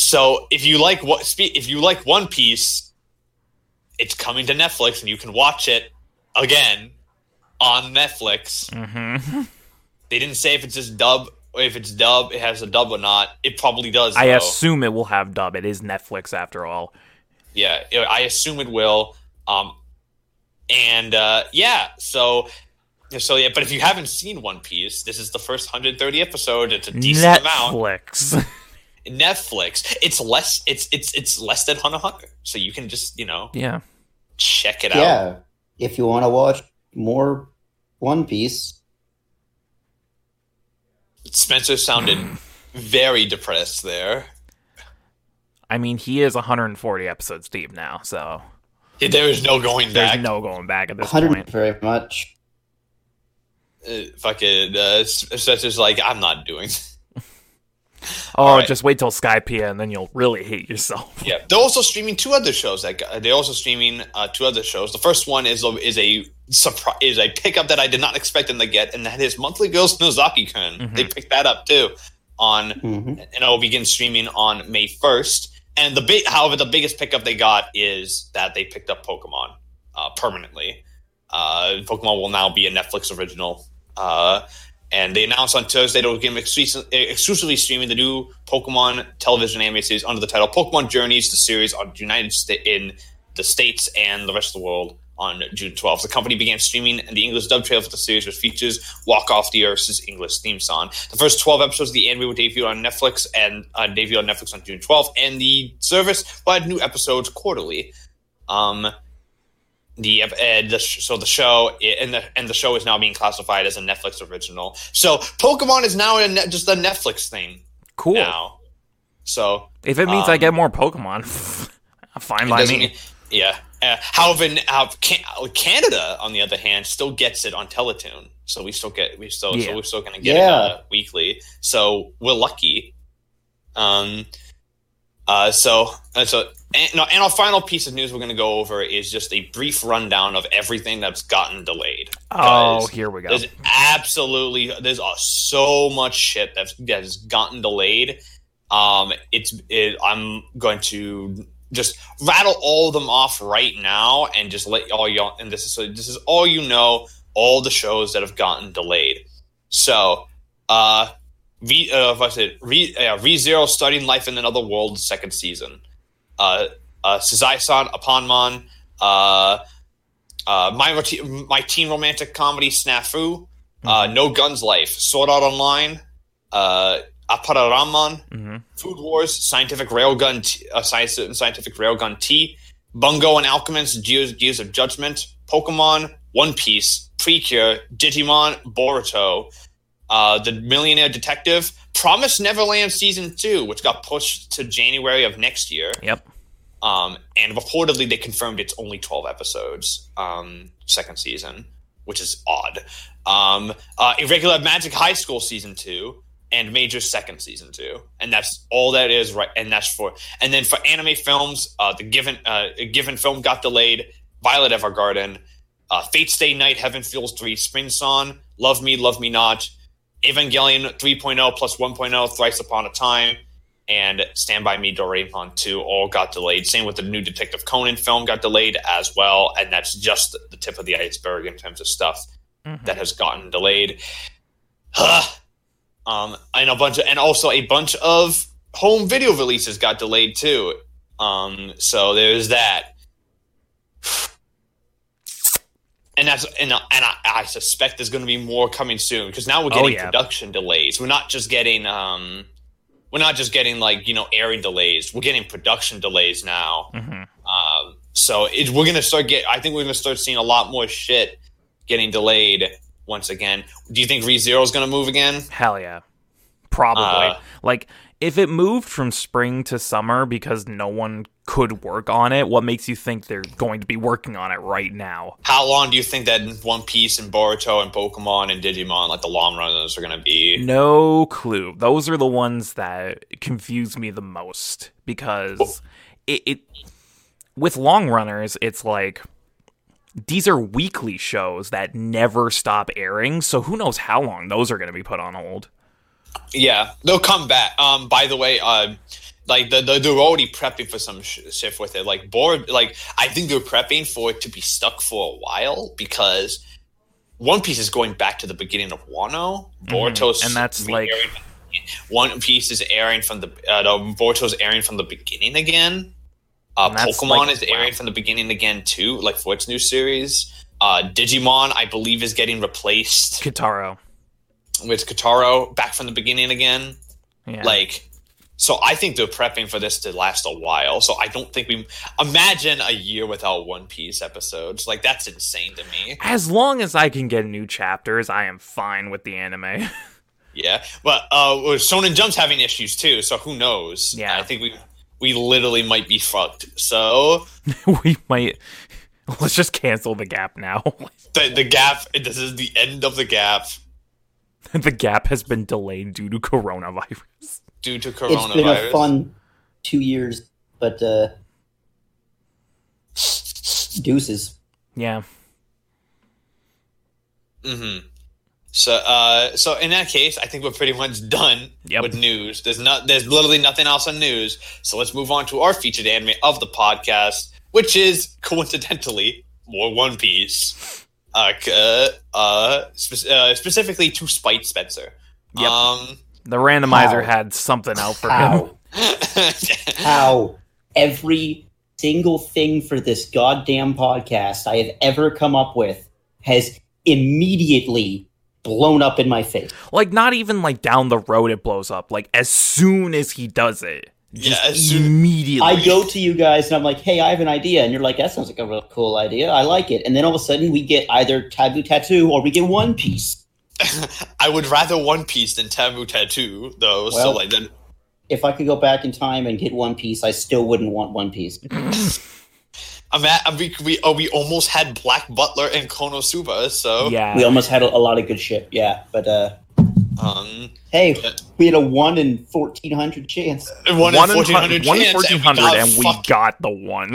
S1: so if you like what if you like One Piece, it's coming to Netflix and you can watch it again on Netflix.
S2: hmm
S1: They didn't say if it's just dub or if it's dub, it has a dub or not. It probably does.
S2: I
S1: though.
S2: assume it will have dub. It is Netflix after all.
S1: Yeah, I assume it will. Um, and uh, yeah, so so yeah. But if you haven't seen One Piece, this is the first 130 episode. It's a decent amount.
S2: Netflix.
S1: Netflix. It's less. It's it's it's less than Hunter x Hunter. So you can just you know
S2: yeah.
S1: check it out.
S5: Yeah. If you want to watch more One Piece,
S1: Spencer sounded very depressed there.
S2: I mean, he is 140 episodes deep now, so
S1: There is no going
S2: there's
S1: back.
S2: no going back at this
S5: 100
S2: point.
S5: very much.
S1: uh, fucking uh, Spencer's like, I'm not doing.
S2: Oh,
S1: Alright.
S2: just wait till Skypiea and then you'll really hate yourself.
S1: Yeah, they're also streaming two other shows. That got, they're also streaming uh, two other shows. The first one is a, is a surprise, is a pickup that I did not expect them to get, and that is Monthly Girls Nozaki-kun.
S2: Mhm.
S1: They picked that up too, on
S5: hmm
S1: and it will begin streaming on May first. And the big, however, the biggest pickup they got is that they picked up Pokemon uh, permanently. Uh, Pokemon will now be a Netflix original. Uh, and they announced on Thursday will begin exclusi- exclusively streaming the new Pokemon television anime series under the title Pokemon Journeys, the series on United States in the States and the rest of the world on June 12th. The company began streaming the English dub trailer for the series, which features Walk Off the Earth's English theme song. The first 12 episodes of the anime will debut on Netflix and uh, on Netflix on June 12th, and the service will add new episodes quarterly. Um, the, uh, the sh- so the show and the and the show is now being classified as a Netflix original. So Pokemon is now a net, just a Netflix thing
S2: Cool.
S1: now. So
S2: If it means I
S1: Um,
S2: get more Pokemon, fine
S1: it
S2: by
S1: doesn't
S2: me.
S1: mean- yeah. Uh, however, uh, Can- Canada, on the other hand, still gets it on Teletoon. So we still get we still
S2: Yeah.
S1: so we're still going to get it uh, weekly. So we're lucky. Um. Uh. So uh, so and, no, and our final piece of news we're going to go over is just a brief rundown of everything that's gotten delayed.
S2: Oh, here we go.
S1: There's absolutely there's uh, so much shit that's that has gotten delayed. Um, it's it, I'm going to just rattle all of them off right now and just let all y'all and this is so this is all you know all the shows that have gotten delayed. So, uh, V uh, if I said Re uh, ReZero starting life in another world second season. Uh, uh, Sazae-san Anpanman. Uh, uh, my my teen romantic comedy Snafu. Uh, no Guns Life, Sword Art Online, uh, Appare-Ranman,
S2: hmm
S1: Food Wars, Scientific Railgun, T- uh, Science, Scientific Railgun T, Bungo and Alchemist, Gears, Gears of Judgment, Pokemon, One Piece, Precure, Digimon, Boruto, uh, The Millionaire Detective, Promise Neverland Season 2, which got pushed to January of next year.
S2: Yep.
S1: Um, and reportedly, they confirmed it's only 12 episodes, um, second season, which is odd. Um, uh, Irregular Magic High School Season 2 and Major Second Season 2. And that's all that is, right? And that's for. And then for anime films, uh, the given, uh, given film got delayed Violet Evergarden, uh, Fate Stay Night, Heaven's Feel 3, Spring Song, Love Me, Love Me Not, Evangelion 3.0 plus 1.0, Thrice Upon a Time, and Stand By Me Doraemon 2 all got delayed. Same with the new Detective Conan film got delayed as well, and that's just the tip of the iceberg in terms of stuff
S2: Mhm.
S1: that has gotten delayed. um, and a bunch of, and also a bunch of home video releases got delayed too. Um, so there's that. And that's and, and I, I suspect there's going to be more coming soon because now we're
S2: Oh,
S1: getting
S2: yeah.
S1: production delays. We're not just getting um, we're not just getting like you know airing delays. We're getting production delays now.
S2: hmm
S1: Um, so it, we're gonna start get. I think we're gonna start seeing a lot more shit getting delayed once again. Do you think ReZero is gonna move again?
S2: Hell yeah. Probably.
S1: Uh,
S2: like if it moved from spring to summer because no one could work on it, what makes you think they're going to be working on it right now?
S1: How long do you think that One Piece and Boruto and Pokemon and Digimon, like the long runners, are going to be?
S2: No clue. Those are the ones that confuse me the most because it, it with long runners, it's like these are weekly shows that never stop airing, so who knows how long those are going to be put on hold.
S1: Yeah, they'll come back. Um, by the way, uh, like the, the, they're already prepping for some sh- shift with it. Like board, like I think they're prepping for it to be stuck for a while because One Piece is going back to the beginning of Wano. Boruto's
S2: Mm-hmm. and that's like-
S1: One Piece is airing from the uh, no, Boruto's airing from the beginning again. Uh, Pokemon
S2: like-
S1: is airing
S2: wow.
S1: from the beginning again too, like for its new series. Uh, Digimon, I believe, is getting replaced
S2: Kitaro.
S1: With Kitaro back from the beginning again.
S2: Yeah.
S1: Like, so I think they're prepping for this to last a while. So I don't think we imagine a year without One Piece episodes. Like that's insane to me.
S2: as long as I can get new chapters, I am fine with the anime.
S1: Yeah, but uh, Shonen Jump's having issues too. So who knows?
S2: Yeah.
S1: I think we we literally might be fucked. So
S2: we might let's just cancel the gap now.
S1: the the gap. This is the end of the gap
S2: the gap has been delayed due to coronavirus.
S1: due to coronavirus.
S5: It's been a fun two years, but uh, deuces.
S2: Yeah.
S1: hmm So, uh, so in that case, I think we're pretty much done
S2: Yep.
S1: with news. There's not, there's literally nothing else on news. So let's move on to our featured anime of the podcast, which is coincidentally more One Piece. Uh, uh, uh, spe- uh specifically to Spite Spencer.
S2: Yep.
S1: Um,
S2: The randomizer
S5: How?
S2: had something out for him.
S5: How? How? Every single thing for this goddamn podcast I have ever come up with has immediately blown up in my face.
S2: Like not even like down the road it blows up. Like as soon as he does it.
S1: Yeah,
S2: Just
S1: as soon-
S2: immediately.
S5: I go to you guys and I'm like, hey, I have an idea. And you're like, that sounds like a real cool idea. I like it. And then all of a sudden we get either Taboo Tattoo or we get One Piece.
S1: I would rather One Piece than Taboo Tattoo, though. so
S5: Well-
S1: like then.
S5: If I could go back in time and get One Piece, I still wouldn't want One Piece.
S1: I'm at, I'm, we, we, oh, we almost had Black Butler and Konosuba, so
S2: yeah.
S5: We almost had a, a lot of good shit. Yeah. But uh,
S1: um,
S5: hey, we had a 1 in 1400 chance.
S1: one,
S2: one
S1: in
S2: in
S1: 1400
S2: one in
S1: chance,
S2: fourteen hundred,
S1: got
S2: and we got the one.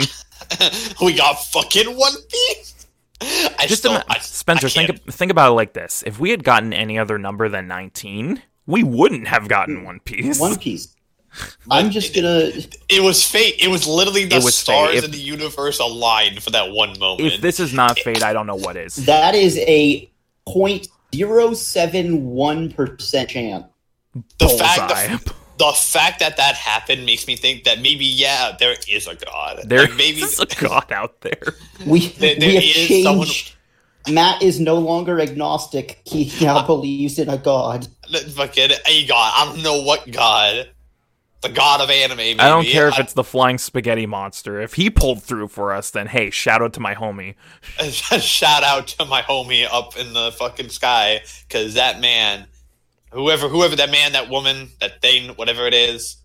S1: we got fucking One Piece. I
S2: Just
S1: still,
S2: ima-
S1: I,
S2: Spencer,
S1: I
S2: think think about it like this: if we had gotten any other number than nineteen, we wouldn't have gotten One Piece.
S5: One Piece. I'm just gonna.
S1: It was fate. It was literally the
S2: It was fate.
S1: stars
S2: If-
S1: in the universe aligned for that one moment.
S2: if this is not fate, I don't know what is.
S5: That is a 0.071% chance.
S1: the fact,
S2: Bullseye.
S1: the, the fact that that happened makes me think that maybe, yeah, there is a god.
S2: There
S1: Like, maybe
S2: is a god out there.
S5: We,
S1: There- there
S5: we have
S1: is
S5: changed.
S1: someone-
S5: Matt is no longer agnostic. He now believes in a god.
S1: fucking a god. I don't know what god. The god of anime. Maybe.
S2: I don't care if it's the flying spaghetti monster. If he pulled through for us, then hey, shout out to my homie.
S1: shout out to my homie up in the fucking sky because that man whoever whoever that man that woman that thing whatever it is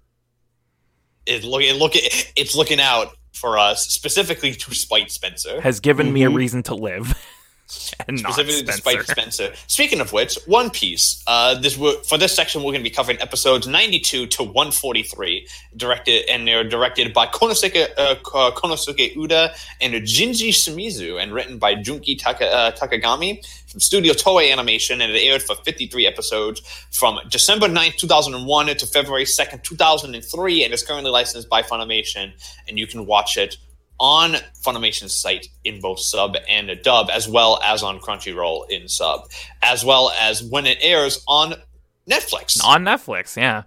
S1: is looking look it's looking out for us specifically to spite spencer
S2: Has given me a
S5: Mhm.
S2: reason to live, and
S1: specifically to
S2: Spencer.
S1: spite spencer speaking of which one piece uh this for this section we're going to be covering episodes 92 to 143 directed and they're directed by konosuke uh, konosuke uda and Junji Shimizu, and written by Junki Taka, uh, Takegami from Studio Toei Animation, and it aired for 53 episodes from December 9th, 2001 to February 2nd, 2003, and is currently licensed by Funimation, and you can watch it on Funimation's site in both sub and a dub, as well as on Crunchyroll in sub, as well as when it airs on Netflix.
S2: on Netflix. Yeah.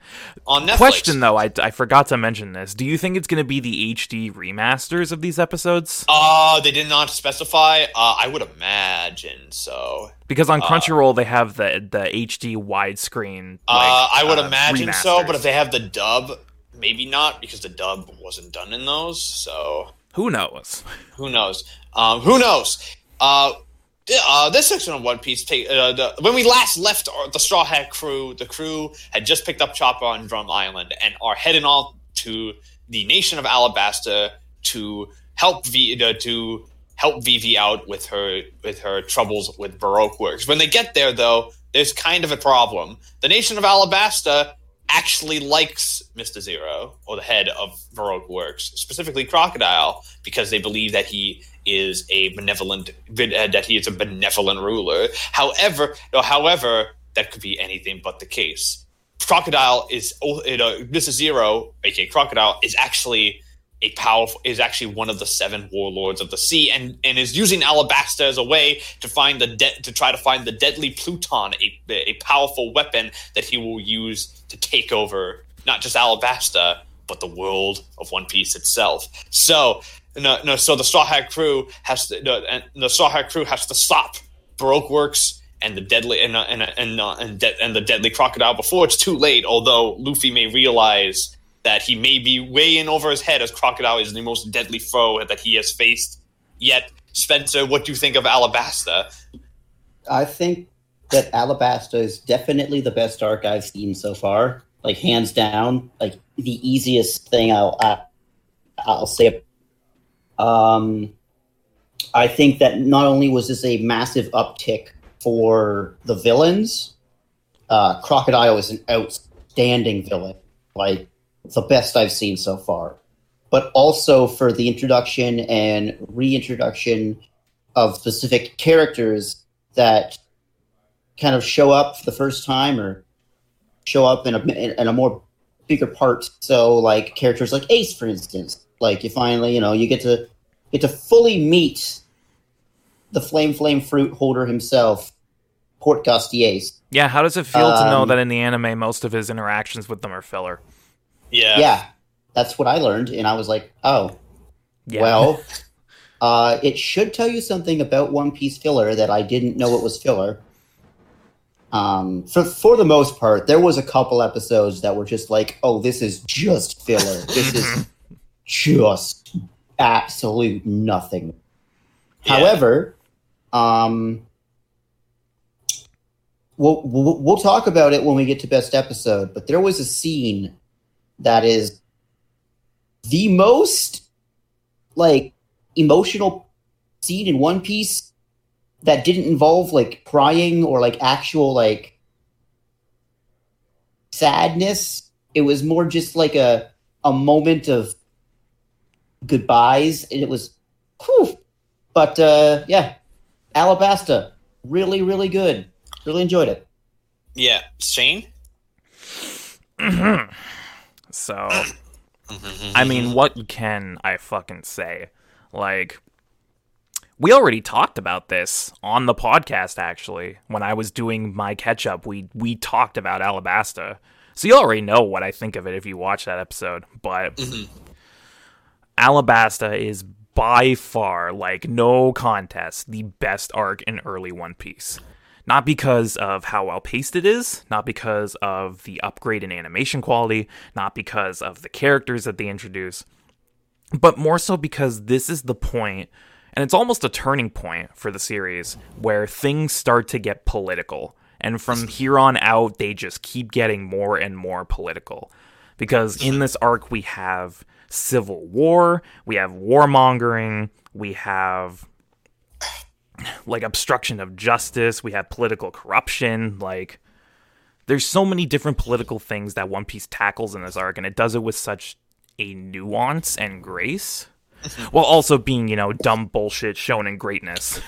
S1: on Netflix.
S2: Question though, I, I forgot to mention this. Do you think it's going to be the HD remasters of these episodes?
S1: Uh, they did not specify. Uh, I would imagine so.
S2: Because on Crunchyroll they have the the HD widescreen.
S1: Uh, I would
S2: uh,
S1: imagine so, but if they have the dub, maybe not because the dub wasn't done in those. So
S2: who knows?
S1: who knows? Um, who knows? Uh, uh, this section of One Piece, take, uh, the, when we last left our, the Straw Hat crew, the crew had just picked up Chopper on Drum Island and are heading on to the nation of Alabasta to help v, uh, to help Vivi out with her with her troubles with Baroque works. When they get there, though, there's kind of a problem. The nation of Alabasta actually likes Mr. Zero, or the head of Baroque Works, specifically Crocodile, because they believe that he is a benevolent uh, that he is a benevolent ruler. However, however, that could be anything but the case. Crocodile is oh, you know Mr. Zero, aka Crocodile, is actually a powerful is actually one of the seven warlords of the sea and and is using Alabasta as a way to find the de- to try to find the deadly Pluton, a a powerful weapon that he will use to take over not just Alabasta but the world of One Piece itself. So no, no. So the Straw Hat crew has to, no, and the Straw Hat crew has to stop Baroque Works and the deadly and and and and, de- and the deadly crocodile before it's too late. Although Luffy may realize that he may be way in over his head as crocodile is the most deadly foe that he has faced yet. Spencer, what do you think of Alabasta?
S5: I think that Alabasta is definitely the best arc I've seen so far. Like hands down, like the easiest thing I'll I, I'll say um, I think that not only was this a massive uptick for the villains, uh, Crocodile is an outstanding villain, like the best I've seen so far. But also for the introduction and reintroduction of specific characters that kind of show up for the first time or show up in a in a more bigger part. So like characters like Ace, for instance, like you finally, you know, you get to get to fully meet the Flame Flame Fruit holder himself, Portgas D. Ace.
S2: Yeah, how does it feel um, to know
S5: Um,
S2: that in the anime most of his interactions with them are filler?
S1: Yeah,
S5: Yeah, that's what I learned, and I was like, oh,
S2: Yeah.
S5: well. Uh, it should tell you something about One Piece filler that I didn't know it was filler. Um, for for the most part, there was a couple episodes that were just like, "Oh, this is just filler. This is just absolute nothing."
S1: Yeah.
S5: However, um, we'll, we'll we'll talk about it when we get to best episode. But there was a scene that is the most like emotional scene in One Piece that didn't involve like crying or like actual like sadness. It was more just like a a moment of goodbyes, and it was, whew. But uh, yeah, Alabasta, really, really good. Really enjoyed it.
S1: yeah. Shane.
S2: So, I mm-hmm. mean, what can I fucking say? Like, we already talked about this on the podcast. Actually, when I was doing my catch up, we we talked about Alabasta, so you already know what I think of it if you watch that episode. But mm-hmm. Alabasta is by far, like no contest, the best arc in early One Piece. Not because of how well paced it is, not because of the upgrade in animation quality, not because of the characters that they introduce, but more so because this is the point, and it's almost a turning point for the series where things start to get political. And from here on out, they just keep getting more and more political. Because in this arc, we have civil war, we have warmongering, we have like obstruction of justice, we have political corruption, like there's so many different political things that One Piece tackles in this arc and it does it with such a nuance and grace mm-hmm. while also being, you know, dumb bullshit shown in greatness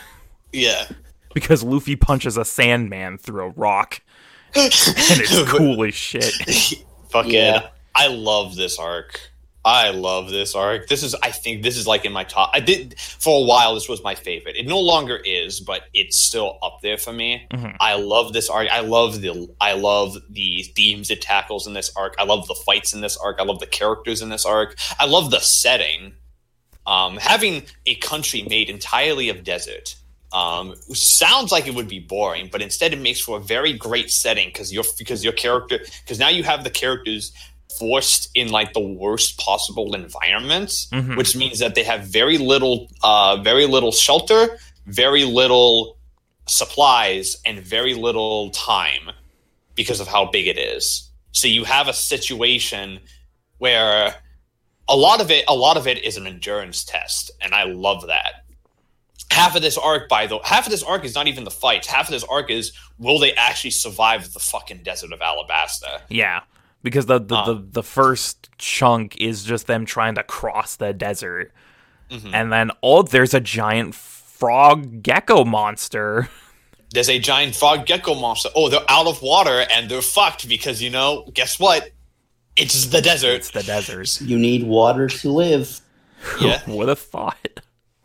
S1: Yeah.
S2: because Luffy punches a sandman through a rock and it's cool as shit.
S1: Fucking,
S5: Yeah.
S1: I love this arc. I love this arc. This is, I think, this is like in my top. I did for a while. This was my favorite. It no longer is, but it's still up there for me.
S2: Mhm.
S1: I love this arc. I love the, I love the themes it tackles in this arc. I love the fights in this arc. I love the characters in this arc. I love the setting. Um, having a country made entirely of desert um, sounds like it would be boring, but instead it makes for a very great setting because your because your character because now you have the characters forced in like the worst possible environments,
S2: Mhm.
S1: which means that they have very little uh, very little shelter, very little supplies and very little time because of how big it is. So you have a situation where a lot of it a lot of it is an endurance test and I love that. Half of this arc by the half of this arc is not even the fights. Half of this arc is will they actually survive the fucking desert of Alabasta?
S2: Yeah, because the the,
S1: Um.
S2: the the first chunk is just them trying to cross the desert,
S1: Mhm.
S2: and then oh, there's a giant frog gecko monster.
S1: There's a giant frog gecko monster. Oh, they're out of water and they're fucked because you know, guess what? It's the desert.
S2: It's the desert.
S5: You need water to live.
S1: Yeah.
S2: what a thought.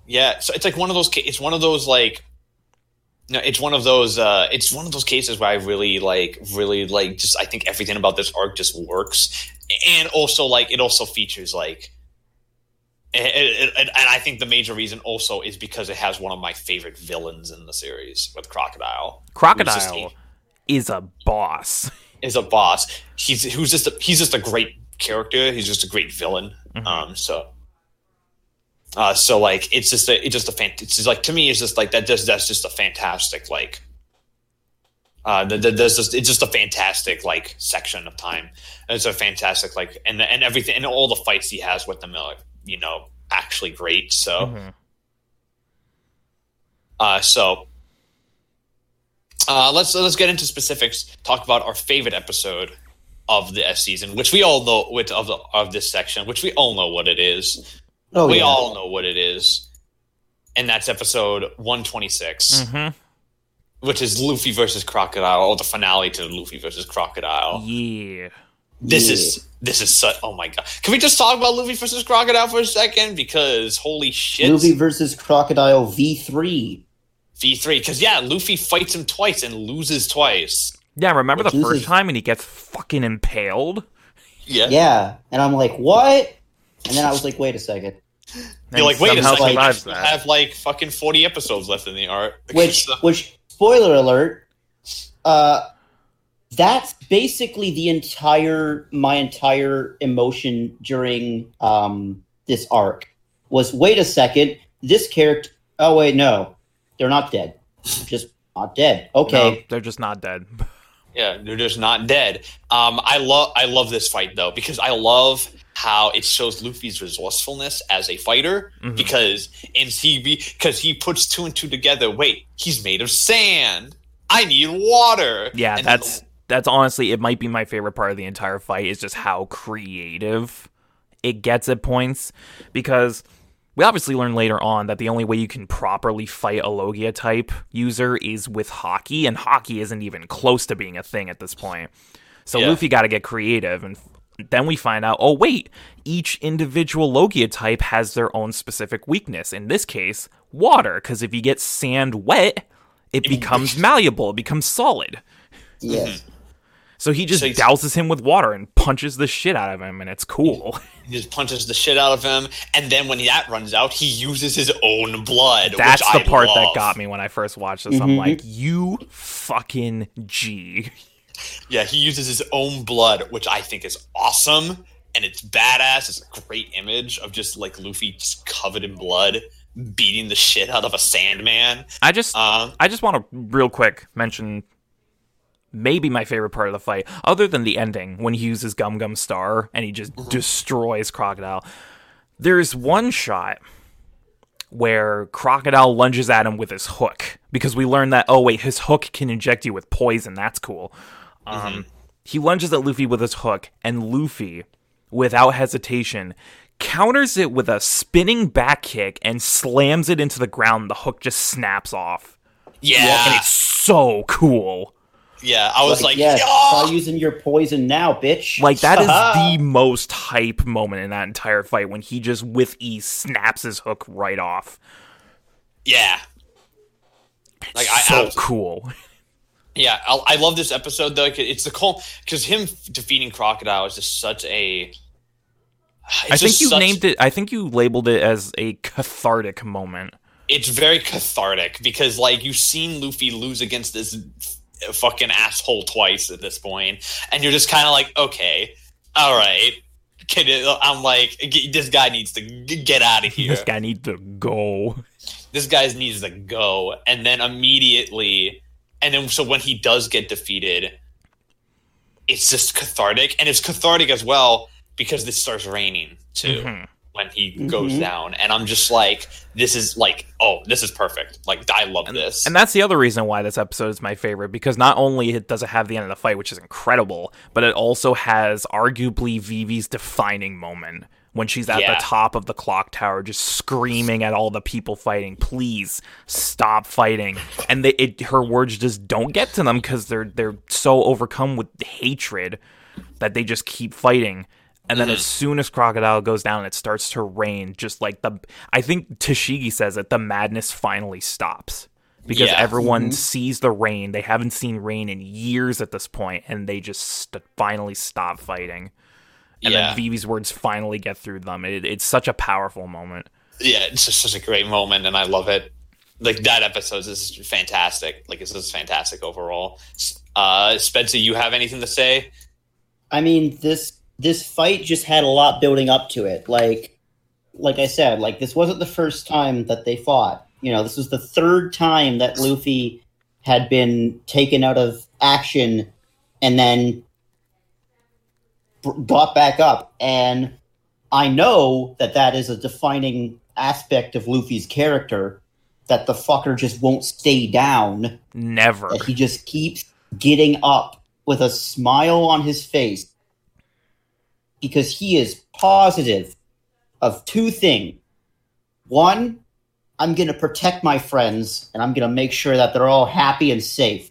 S1: Yeah, so it's like one of those. It's one of those like. No, it's one of those. uh It's one of those cases where I really like, really like. Just I think everything about this arc just works, and also like it also features like. And, and, and I think the major reason also is because it has one of my favorite villains in the series with Crocodile.
S2: Crocodile
S1: just
S2: is a boss.
S1: is a boss. He's who's just a, he's just a great character. He's just a great villain.
S2: Mhm.
S1: Um, so, uh, so like it's just a it's just a fan. It's just like to me, it's just like that. Just that's just a fantastic like. Uh, th- th- there's just it's just a fantastic like section of time. It's a fantastic like and and everything and all the fights he has with them are you know actually great. So.
S2: Mhm.
S1: Uh, so uh, let's let's get into specifics. Talk about our favorite episode of the season, which we all know with of the, of this section, which we all know what it is.
S5: Oh,
S1: we
S5: yeah.
S1: all know what it is, and that's episode one twenty six,
S2: Mhm.
S1: which is Luffy versus Crocodile, or the finale to Luffy versus Crocodile.
S2: Yeah.
S1: This
S5: Yeah.
S1: is this is such. Oh my god! Can we just talk about Luffy versus Crocodile for a second? Because holy shit,
S5: Luffy versus Crocodile V3.
S1: V three. Because yeah, Luffy fights him twice and loses twice.
S2: Yeah, remember the
S5: Which is
S2: first
S5: a-
S2: time and he gets fucking impaled?
S1: Yeah.
S5: Yeah. And I'm like, what? And then I was like, wait a second.
S1: You're like, wait a
S2: somehow
S1: second, I
S2: survives
S1: still
S2: that.
S1: have like fucking 40 episodes left in the art.
S5: Which,
S1: So-
S5: which, spoiler alert, uh, that's basically the entire, my entire emotion during um, this arc was, wait a second, this character, oh wait, no, they're not dead. Just not dead. Okay.
S2: No, they're just not dead.
S1: yeah, they're just not dead. Um, I love I love this fight though because I love how it shows Luffy's resourcefulness as a fighter
S2: Mhm.
S1: because in CB because he puts two and two together. Wait, he's made of sand. I need water.
S2: Yeah,
S1: And
S2: that's that's honestly it might be my favorite part of the entire fight is just how creative it gets at points because we obviously learn later on that the only way you can properly fight a Logia type user is with Haki and Haki isn't even close to being a thing at this point. So
S1: Yeah.
S2: Luffy got to get creative and then we find out, oh wait, each individual Logia type has their own specific weakness. In this case, water, because if you get sand wet, it becomes malleable, it becomes solid.
S5: Yes.
S2: So he just
S1: So
S2: douses him with water and punches the shit out of him, and it's cool.
S1: he just punches the shit out of him, and then when that runs out, he uses his own blood.
S2: That's
S1: which
S2: the
S1: I
S2: part that got me when I first watched this. I'm
S5: Mhm.
S2: like, you fucking G.
S1: Yeah, he uses his own blood, which I think is awesome and it's badass. It's a great image of just like Luffy just covered in blood, beating the shit out of a Sandman.
S2: I just,
S1: Um,
S2: I just want to real quick mention maybe my favorite part of the fight, other than the ending when he uses Gum Gum Star and he just destroys Crocodile. There's one shot where Crocodile lunges at him with his hook because we learn that oh wait his hook can inject you with poison. That's cool. Um, he lunges at Luffy with his hook, and Luffy, without hesitation, counters it with a spinning back kick and slams it into the ground. The hook just snaps off,
S1: Yeah.
S2: and it's so cool.
S1: yeah. I was like,
S5: yes,
S1: "Yeah!"
S5: try using your poison now, bitch.
S2: Like that is the most hype moment in that entire fight when he just with ease snaps his hook right off.
S1: yeah. Like I,
S2: so
S1: abs-
S2: cool.
S1: yeah, I, I love this episode though. It's the call because him defeating Crocodile is just such a.
S2: I think you named it. I think you labeled it as a cathartic moment.
S1: it's very cathartic because like you've seen Luffy lose against this f- fucking asshole twice at this point, and you're just kind of like, okay, all right. Can it, I'm like, g- this guy needs to g- get out of here.
S2: This guy needs to go.
S1: this guy needs to go, and then immediately, and then so when he does get defeated, it's just cathartic, and it's cathartic as well because it starts raining too
S2: Mhm.
S1: when he goes
S3: Mhm.
S1: down, and I'm just like, this is like, oh, this is perfect. Like, I love this.
S2: And that's the other reason why this episode is my favorite because not only it does it have the end of the fight, which is incredible, but it also has arguably Vivi's defining moment when she's at
S1: Yeah.
S2: the top of the clock tower, just screaming at all the people fighting, "Please stop fighting!" And they, it, her words just don't get to them because they're they're so overcome with hatred that they just keep fighting. And then as mm. soon as Crocodile goes down, it starts to rain. Just like the, I think Tashigi says it, the madness finally stops because
S1: Yeah.
S2: everyone mm-hmm. sees the rain. They haven't seen rain in years at this point, and they just st- finally stop fighting. And
S1: yeah.
S2: then Vivi's words finally get through them. It, it's such a powerful moment.
S1: yeah, it's just such a great moment, and I love it. Like that episode is fantastic. Like this is fantastic overall. Uh, Spencer, you have anything to say?
S5: I mean, this this fight just had a lot building up to it. Like, like I said, like this wasn't the first time that they fought. You know, this was the third time that Luffy had been taken out of action and then got back up. And I know that that is a defining aspect of Luffy's character. That the fucker just won't stay down
S2: Never.
S5: that he just keeps getting up with a smile on his face because he is positive of two things. One, I'm going to protect my friends and I'm going to make sure that they're all happy and safe.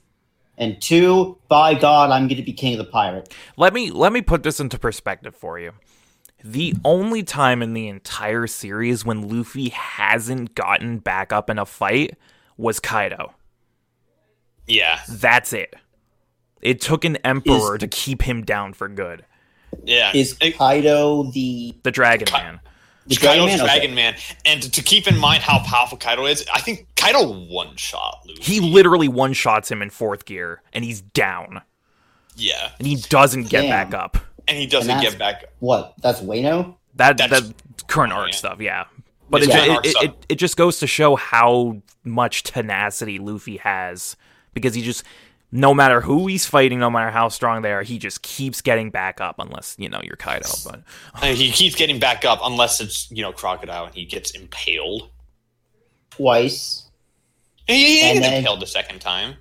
S5: And two, by God, I'm going to be king of the pirate.
S2: Let me let me put this into perspective for you. The only time in the entire series when Luffy hasn't gotten back up in a fight was Kaido.
S1: Yeah,
S2: That's it. It took an emperor
S5: Is-
S2: to keep him down for good.
S1: yeah.
S5: Is Kaido the
S2: The Dragon Man.
S5: The
S1: Kaido's
S5: Dragon Man? Okay.
S1: Dragon Man, and to keep in mind how powerful Kaido is, I think Kaido one shot Luffy.
S2: He literally one shots him in fourth gear and he's down.
S1: yeah,
S2: And he doesn't get
S5: Damn.
S2: back up.
S1: and he doesn't
S5: And
S1: get
S5: that's-
S1: back.
S5: What? That's Wano?
S2: That
S1: That's-
S2: that current arc
S1: yeah.
S2: stuff, yeah. But
S1: It's
S2: it,
S1: current
S2: it, it, it, it just goes to show how much tenacity Luffy has because he just no matter who he's fighting, no matter how strong they are, he just keeps getting back up unless, you know, you're Kaido, but
S1: And he keeps getting back up unless it's you know crocodile and he gets impaled.
S5: Twice.
S1: And he, he
S5: And then-
S1: impaled the second time.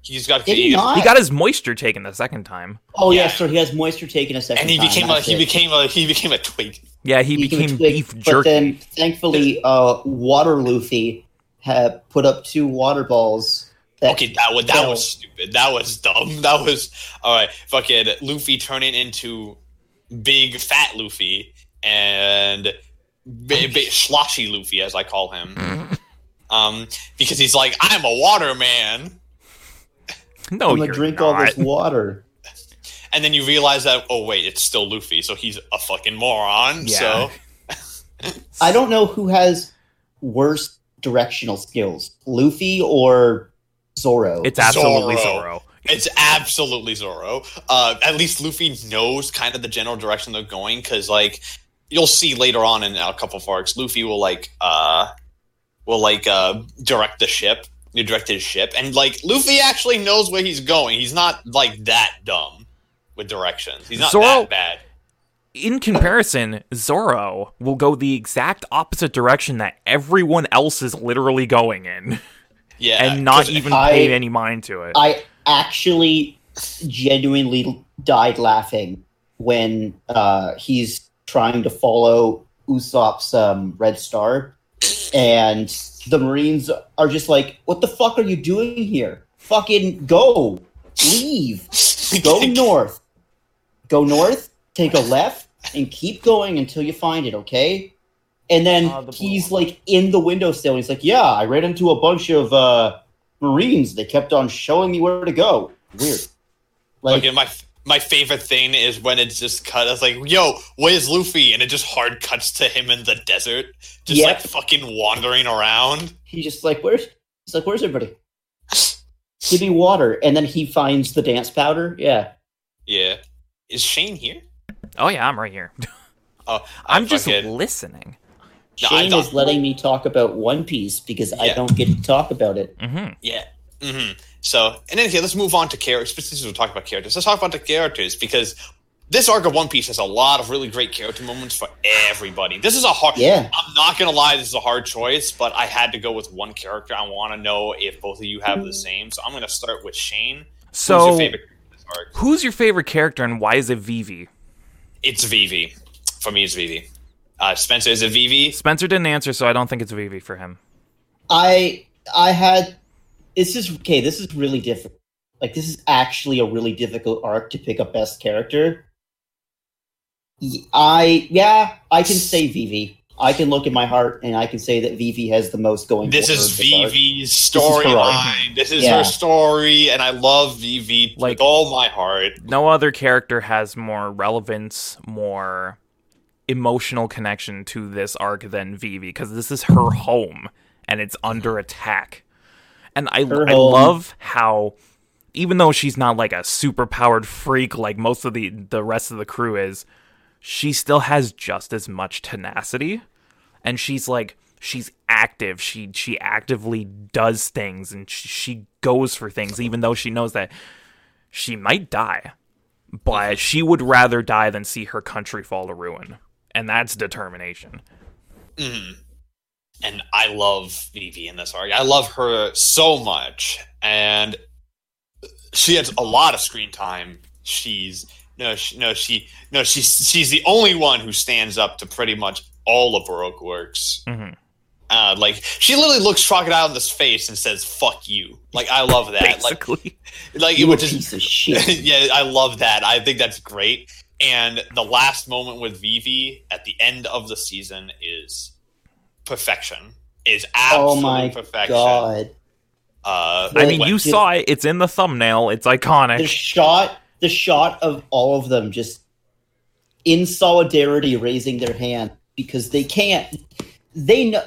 S1: He's got
S5: Did he not?
S2: he got his moisture taken the second time.
S5: Oh, yeah,
S1: Yeah.
S5: so he has moisture taken a second
S1: and he
S5: time,
S1: became a he
S5: it.
S1: became a he became a twig.
S2: Yeah, he,
S5: He can
S2: became
S5: twig,
S2: beef
S5: But
S2: jerky.
S5: then, thankfully, uh, Water Luffy had put up two water balls. That,
S1: Okay, that was that
S5: fell.
S1: was stupid. That was dumb. That was all right. Fucking Luffy turning into big fat Luffy and ba- ba- sloshy Luffy, as I call him. Um, because he's like, I'm a water man,
S2: no,
S5: I'm gonna
S2: you're
S5: drink
S2: not.
S5: all this water.
S1: and then you realize that oh wait, it's still Luffy, so he's a fucking moron.
S2: Yeah.
S1: So
S5: I don't know who has worse directional skills, Luffy or Zoro.
S2: It's absolutely
S1: Zoro.
S2: Zoro.
S1: It's absolutely Zoro. Uh, at least Luffy knows kind of the general direction they're going because, like, you'll see later on in a couple of arcs, Luffy will like uh, will like uh, direct the ship, you direct his ship, and like Luffy actually knows where he's going. He's not like that dumb with directions. He's not
S2: Zoro-
S1: that bad.
S2: in comparison, Zoro will go the exact opposite direction that everyone else is literally going in,
S1: Yeah,
S2: and not even
S5: I-
S2: pay any mind to it.
S5: I actually genuinely died laughing when uh, he's trying to follow Usopp's um, Red Star, and the Marines are just like, "What the fuck are you doing here? Fucking go, leave, go north, go north, take a left, and keep going until you find it." Okay. And then
S2: Ah, the
S5: he's
S2: one.
S5: like in the window still. He's like, "Yeah, I ran into a bunch of uh, Marines. They kept on showing me where to go. Weird." Like,
S1: Like, my my favorite thing is when it's just cut. It's like, yo, where's Luffy? And it just hard cuts to him in the desert, just
S5: Yep.
S1: like fucking wandering around.
S5: he's just like, "Where's?" He's like, "Where's everybody? Give me water." And then he finds the dance powder. Yeah,
S1: Yeah, is Shane here?
S2: oh yeah, I'm right here.
S1: Oh,
S2: I'm
S1: I
S2: just
S1: fucking-
S2: listening.
S1: No, I
S5: Shane
S1: thought-
S5: is letting me talk about One Piece because I don't get to talk about it.
S2: hmm
S1: Yeah. hmm So, and then okay, let's move on to characters. Since we're talking about characters, let's talk about the characters because this arc of One Piece has a lot of really great character moments for everybody. This is a hard.
S5: Yeah.
S1: I'm not gonna lie, this is a hard choice, but I had to go with one character. I want to know if both of you have the same. So I'm gonna start with Shane. Who's
S2: So,
S1: your favorite character in this arc?
S2: who's your favorite character and why is it Vivi?
S1: It's Vivi. For me, it's Vivi. Uh, Spencer, is it Vivi?
S2: Spencer didn't answer, so I don't think it's Vivi for him.
S5: I I had this is okay. This is really difficult. Like this is actually a really difficult arc to pick a best character. I yeah, I can say Vivi. I can look in my heart and I can say that Vivi has the most going.
S1: This
S5: for
S1: is
S5: in arc.
S1: Vivi's
S5: is her
S1: storyline. This is
S5: Yeah.
S1: her story, and I love Vivi
S2: Like-
S1: with all my heart.
S2: No other character has more relevance, more emotional connection to this arc than Vivi because this is her home and it's under attack. And I
S5: Her
S2: I
S5: home.
S2: love how even though she's not like a super powered freak like most of the the rest of the crew is, she still has just as much tenacity and she's like she's active she she actively does things and she, she goes for things even though she knows that she might die but she would rather die than see her country fall to ruin and that's determination
S1: Mhm. And I love Vivi in this arc. I love her so much, and she has a lot of screen time. She's no, she, no, she, no, she's she's the only one who stands up to pretty much all of Baroque works.
S2: Mhm.
S1: Uh, like she literally looks Crocodile in this face and says "fuck you." Like I love that. Like
S2: basically
S1: like
S5: You
S1: it
S5: a
S1: would just
S5: piece of shit.
S1: yeah, I love that. I think that's great. And the last moment with Vivi at the end of the season is perfection. Is absolute
S5: oh my
S1: perfection.
S5: god!
S1: Uh,
S2: i mean
S1: when-
S2: you saw it it's in the thumbnail it's iconic.
S5: The shot, the shot of all of them just in solidarity raising their hand because they can't. They know.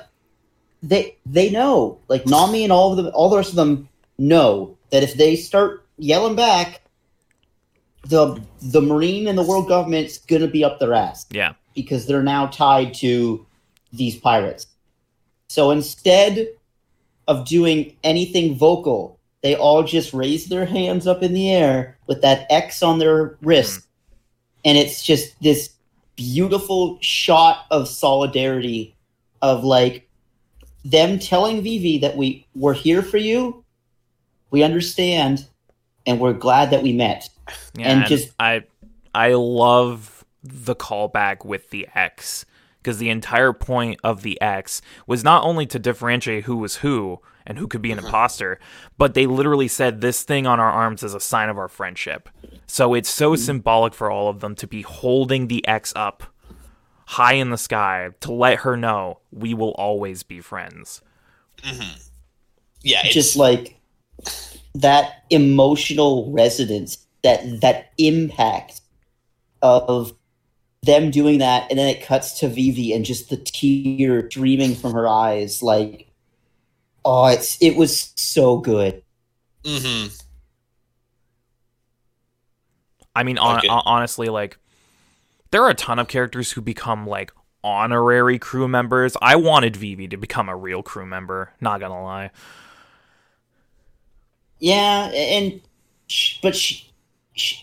S5: They they know. Like Nami and all of them, all the rest of them know that if they start yelling back, the the marine and the world government's gonna be up their ass
S2: yeah
S5: because they're now tied to these pirates. So instead of doing anything vocal, they all just raise their hands up in the air with that X on their wrist. Hmm. And it's just this beautiful shot of solidarity of like them telling Vivi that we we're here for you. We understand and we're glad that we met.
S2: Yeah
S5: And
S2: and
S5: just-
S2: i i love the callback with the x because the entire point of the x was not only to differentiate who was who and who could be an mm-hmm. imposter but they literally said this thing on our arms is a sign of our friendship. So it's so mm-hmm. symbolic for all of them to be holding the x up high in the sky to let her know we will always be friends. Mm-hmm.
S1: Yeah, it's,
S5: just like that emotional resonance that that impact of them doing that and then it cuts to Vivi and just the tear streaming from her eyes like oh it's it was so good
S1: mhm.
S2: I mean, on,
S1: Okay.
S2: hon- honestly, like there are a ton of characters who become like honorary crew members. I wanted Vivi to become a real crew member. Not gonna lie.
S5: yeah and but she, sh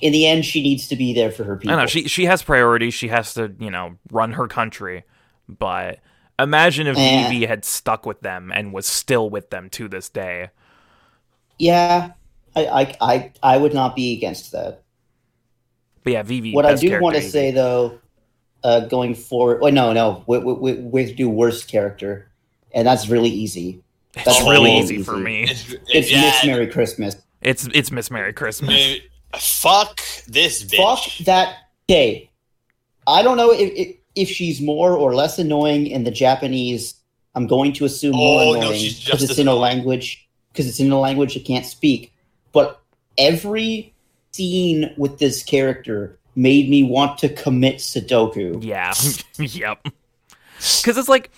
S5: in the end she needs to be there for her people
S2: I know she she has priorities. She has to you know run her country. But imagine if
S5: Eh.
S2: Vivi had stuck with them and was still with them to this day.
S5: yeah I, I I I would not be against that
S2: But yeah, Vivi.
S5: what I do want to
S2: easy.
S5: say though, uh, going forward, well, no, no, we, we, we, we do worst character, and that's really easy.
S2: it's
S5: that's
S2: really
S5: real
S2: easy for me.
S1: It's,
S5: It's
S1: yeah,
S5: Miss Merry Christmas.
S2: It's it's Miss Merry Christmas.
S1: Fuck this bitch.
S5: Fuck that. Okay, I don't know if, if if she's more or less annoying in the Japanese. I'm going to assume more
S1: Oh, no,
S5: annoying because
S1: just
S5: it's
S1: as
S5: in a language because it's in a language I can't speak. But every scene with this character made me want to commit Sudoku.
S2: Yeah. yep. Because it's like,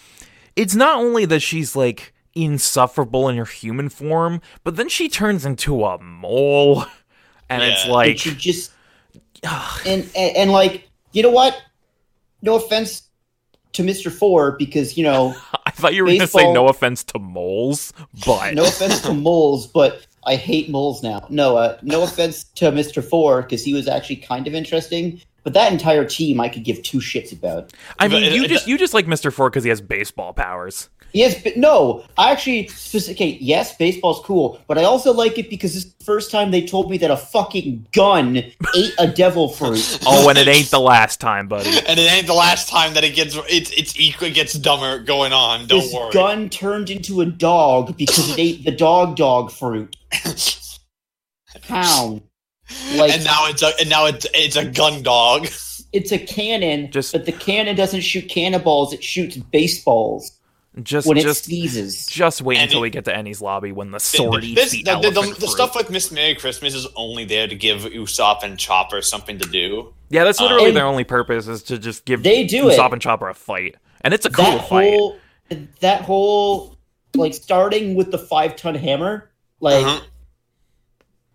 S2: it's not only that she's like insufferable in her human form, but then she turns into a mole. And it's like,
S5: and she just and, and and like you know what? No offense to Mr. Four because you know,
S2: I thought you were going to say no offense to moles, but
S5: no offense to moles, but I hate moles now. No, uh, no offense to Mr. Four because he was actually kind of interesting. But that entire team, I could give two shits about.
S2: I mean,
S1: it-
S2: you
S1: it-
S2: just you just like Mr. Four because he has baseball powers.
S5: Yes, but no, I actually specifically yes, baseball's cool, but I also like it because this is the first time they told me that a fucking gun ate a devil fruit.
S2: Oh, and it ain't the last time, buddy.
S1: And it ain't the last time that it gets it's it's it gets dumber going on. Don't
S5: this
S1: worry.
S5: gun turned into a dog because it ate the dog dog fruit. How? Like
S1: and now it's a and now it's it's a gun dog.
S5: it's a cannon,
S2: Just-
S5: but the cannon doesn't shoot cannonballs; it shoots baseballs
S2: Just
S5: when it sneezes.
S2: just wait
S1: And
S2: until
S1: it-
S2: we get to Enies lobby when the sword eats
S1: This-
S2: the,
S1: the, the, the stuff with Miss Merry Christmas is only there to give Usopp and Chopper something to do.
S2: Yeah, that's literally
S5: And-
S2: their only purpose is to just give
S5: They do it.
S2: Usopp and Chopper a fight, and it's a cool
S5: that
S2: fight.
S5: whole, that whole, like starting with the five ton hammer, like.
S1: Uh-huh.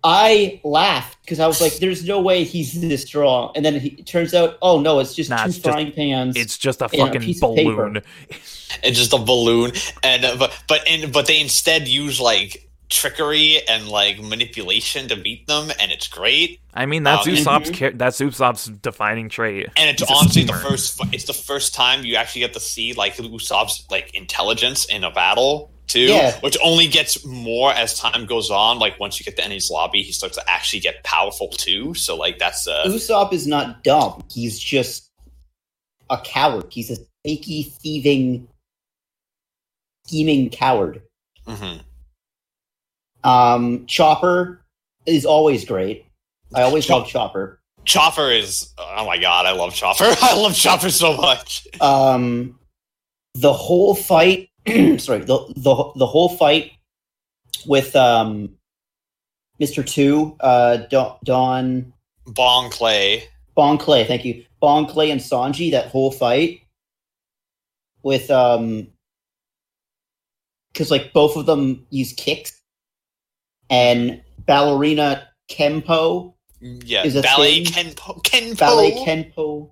S5: I laughed because I was like, "There's no way he's this strong," and then he, it turns out, oh no, it's just
S2: Nah,
S5: two
S2: it's just-
S5: frying pans.
S2: It's just a
S5: and a
S2: fucking
S5: piece of paper.
S2: balloon.
S1: It's just a balloon, and uh, but but and but they instead use like trickery and like manipulation to beat them, and it's great.
S2: I mean, that's
S1: Um,
S2: Usopp's
S5: mhm.
S2: char- that's Usopp's defining trait.
S1: And it's
S2: He's
S1: honestly the first. It's the first time you actually get to see like Usopp's like intelligence in a battle too,
S5: Yeah.
S1: which only gets more as time goes on. Like once you get to Enies lobby, he starts to actually get powerful too. So like that's uh,
S5: Usopp is not dumb. He's just a coward. He's a sneaky, thieving, scheming coward.
S1: mhm.
S5: Um, Chopper is always great. I always love Chopper.
S1: Chopper is. Oh my god, I love Chopper. I love Chopper so much.
S5: Um, the whole fight. sorry, the the the whole fight with um, Mister Two, uh, Don, Don
S1: Bong Clay.
S5: Bon Clay. Thank you, Bon Clay and Sanji. That whole fight with um, because like both of them use kicks, and ballerina Kenpo
S1: Yeah,
S5: Is a
S1: ballet
S5: thing.
S1: Kenpo. Kenpo.
S5: ballet kenpo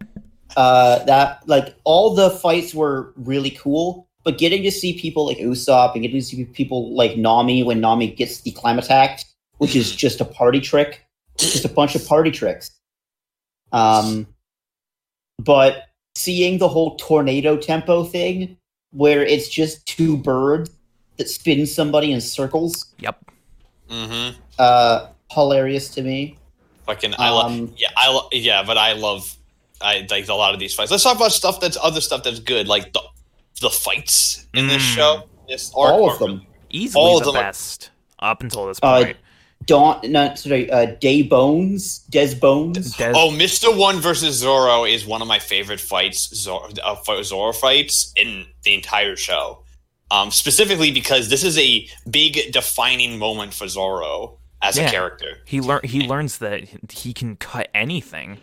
S5: uh that like all the fights were really cool but getting to see people like usopp and getting to see people like nami when nami gets the Clima-Tact which is just a party trick just a bunch of party tricks um but seeing the whole tornado tempo thing where it's just two birds that spin somebody in circles
S2: Yep.
S1: Mm-hmm.
S5: uh hilarious to me
S1: Fucking, I love.
S5: um
S1: Yeah, I lo- yeah, but I love I like a lot of these fights. Let's talk about stuff that's other stuff that's good, like the the fights in this
S2: Mm.
S1: show. This arc
S5: all of them
S2: Easily
S1: All of
S2: the
S1: them are-
S2: best up until this
S5: Uh,
S2: point.
S5: Dawn, no, sorry, uh, Day Bones, Des Bones.
S2: Des-
S1: Oh, Mister One versus Zoro is one of my favorite fights, Zoro, uh, Zoro fights in the entire show. Um, specifically because this is a big defining moment for Zoro as
S2: Yeah.
S1: a character.
S2: he learn he learns that he can cut anything.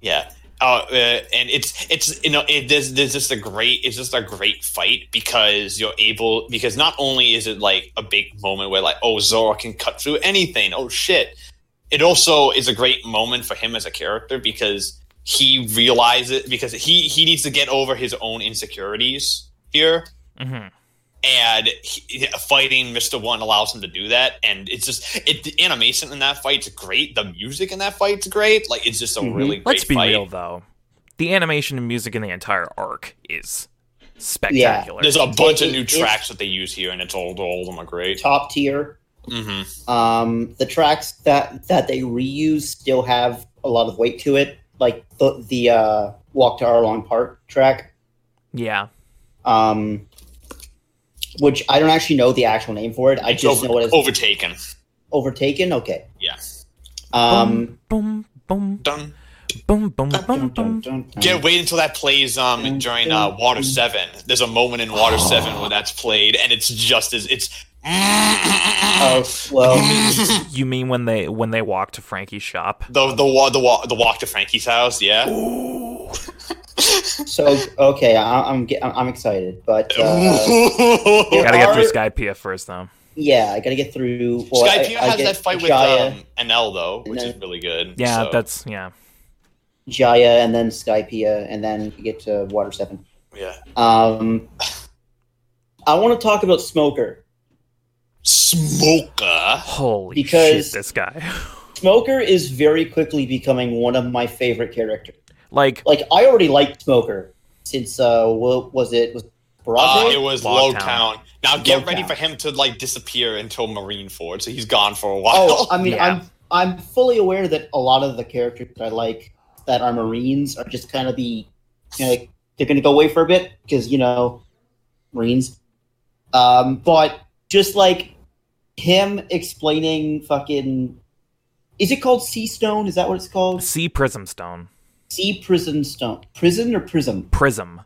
S1: Yeah. Uh, uh, and it's it's you know it, there's there's just a great it's just a great fight because you're able because not only is it like a big moment where like oh Zoro can cut through anything. Oh shit. It also is a great moment for him as a character because he realizes because he he needs to get over his own insecurities here.
S2: Hmm
S1: and he, fighting Mister One allows him to do that, and it's just it, the animation in that fight's great. The music in that fight's great. Like it's just a
S5: Mhm.
S1: really great
S2: Let's be
S1: fight.
S2: real though. The animation and music in the entire arc is spectacular.
S1: There's a bunch
S5: It-
S1: of new
S5: it-
S1: tracks that they use here, and it's all all of them are great.
S5: Top tier.
S1: Mm-hmm.
S5: Um, the tracks that that they reuse still have a lot of weight to it, like the the uh, Walk to Arlong Park track,
S2: yeah.
S5: um, which I don't actually know the actual name for it. I just know what it's
S1: overtaken.
S5: overtaken. Okay.
S1: Yeah.
S5: Um,
S2: boom, boom,
S1: Done.
S2: boom, boom, boom,
S5: dun,
S2: boom,
S5: dun, dun, dun.
S1: Yeah, wait until that plays um during uh, Water Seven. There's a moment in Water Seven when that's played, and it's just as it's.
S5: Oh well,
S2: You mean when they when they walk to Frankie's shop?
S1: The the wa- the wa- the walk to Frankie's house, yeah.
S5: So okay, I, I'm I'm excited, but uh,
S2: Gotta get through
S5: are-
S2: Skypiea first though.
S5: yeah, I gotta get through. Well, I- I
S1: has
S5: get
S1: that fight with
S5: Jaya.
S1: um, Enel though, which
S5: And
S1: is really good.
S2: Yeah,
S1: so.
S2: that's yeah.
S5: Jaya and then Skypiea and then you get to Water Seven.
S1: Yeah.
S5: Um, I want to talk about Smoker.
S1: Smoker.
S2: Holy
S5: Because-
S2: shit, this guy.
S5: Smoker is very quickly becoming one of my favorite characters.
S2: Like,
S5: Like I already liked Smoker since uh, what was it? Was
S1: Uh, it was
S2: Logtown.
S1: low count. Now get
S5: Low
S1: ready for him to like disappear until Marineford, so he's gone for a while.
S5: Oh, I mean,
S2: Yeah.
S5: I'm I'm fully aware that a lot of the characters that I like that are Marines are just kind of the, you know, like, they're going to go away for a bit because you know, Marines. Um, but just like him explaining fucking, is it called Sea Stone? Is that what it's called?
S2: Sea Prism Stone.
S5: Sea Prison Stone, prison or prism?
S2: Prism.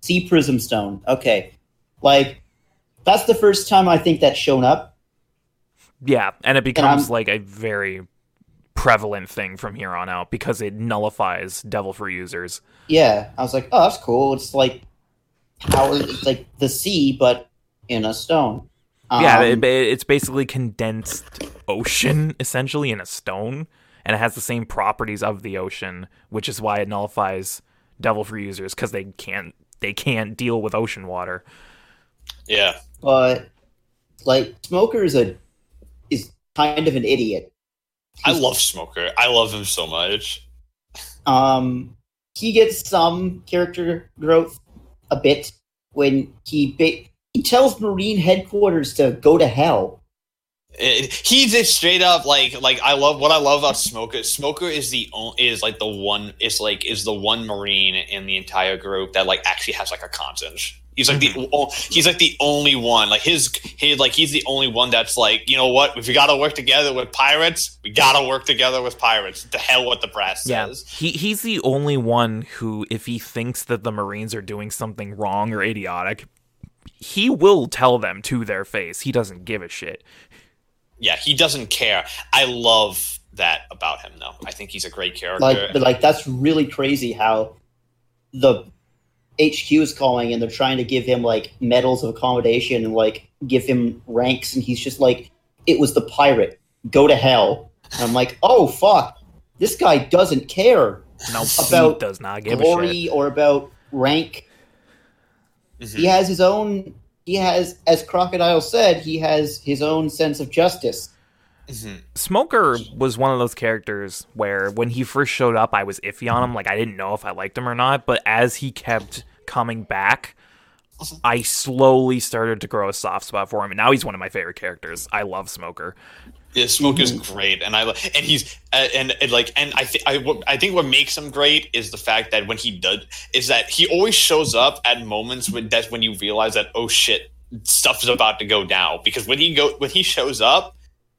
S5: Sea Prism Stone. Okay, like that's the first time I think that's shown up.
S2: Yeah, and it becomes
S5: I'm-
S2: like a very prevalent thing from here on out because it nullifies Devil Fruit users.
S5: Yeah, I was like, oh, that's cool. It's like power. It's like the sea, but in a stone.
S2: yeah,
S5: Um,
S2: it, it- it's basically condensed ocean essentially in a stone, and it has the same properties of the ocean, which is why it nullifies Devil Fruit users because they can't they can't deal with ocean water.
S1: yeah.
S5: but like Smoker is a is kind of an idiot.
S1: I love Smoker. I love him so much.
S5: Um, he gets some character growth a bit when he ba- he tells Marine headquarters to go to hell.
S1: It, he's just straight up like like I love what I love about Smoker. Smoker is the on, is like the one is like is the one Marine in the entire group that like actually has like a conscience. He's like the mm-hmm. o- he's like the only one like his he like he's the only one that's like you know what if we got to work together with pirates we got to work together with pirates. The hell what the brass
S2: Yeah,
S1: says.
S2: he he's the only one who, if he thinks that the Marines are doing something wrong or idiotic, he will tell them to their face. He doesn't give a shit.
S1: Yeah, he doesn't care. I love that about him though. I think he's a great character.
S5: Like, but like that's really crazy how the HQ is calling and they're trying to give him like medals of accommodation and like give him ranks, and he's just like, "It was the pirate. Go to hell." And I'm like, "Oh fuck, this guy doesn't care
S2: No,
S5: About
S2: does not give a shit.
S5: glory or about rank.
S1: Mhm.
S5: He has his own. He has, as Crocodile said, he has his own sense of justice.
S1: Mhm.
S2: Smoker was one of those characters where when he first showed up, I was iffy on him. Like I didn't know if I liked him or not. But as he kept coming back, I slowly started to grow a soft spot for him, and now he's one of my favorite characters. I love Smoker.
S1: Yeah, smoke is great, and I and he's uh, and, and like and I think I think what makes him great is the fact that when he does is that he always shows up at moments when that's when you realize that oh shit stuff is about to go down because when he go when he shows up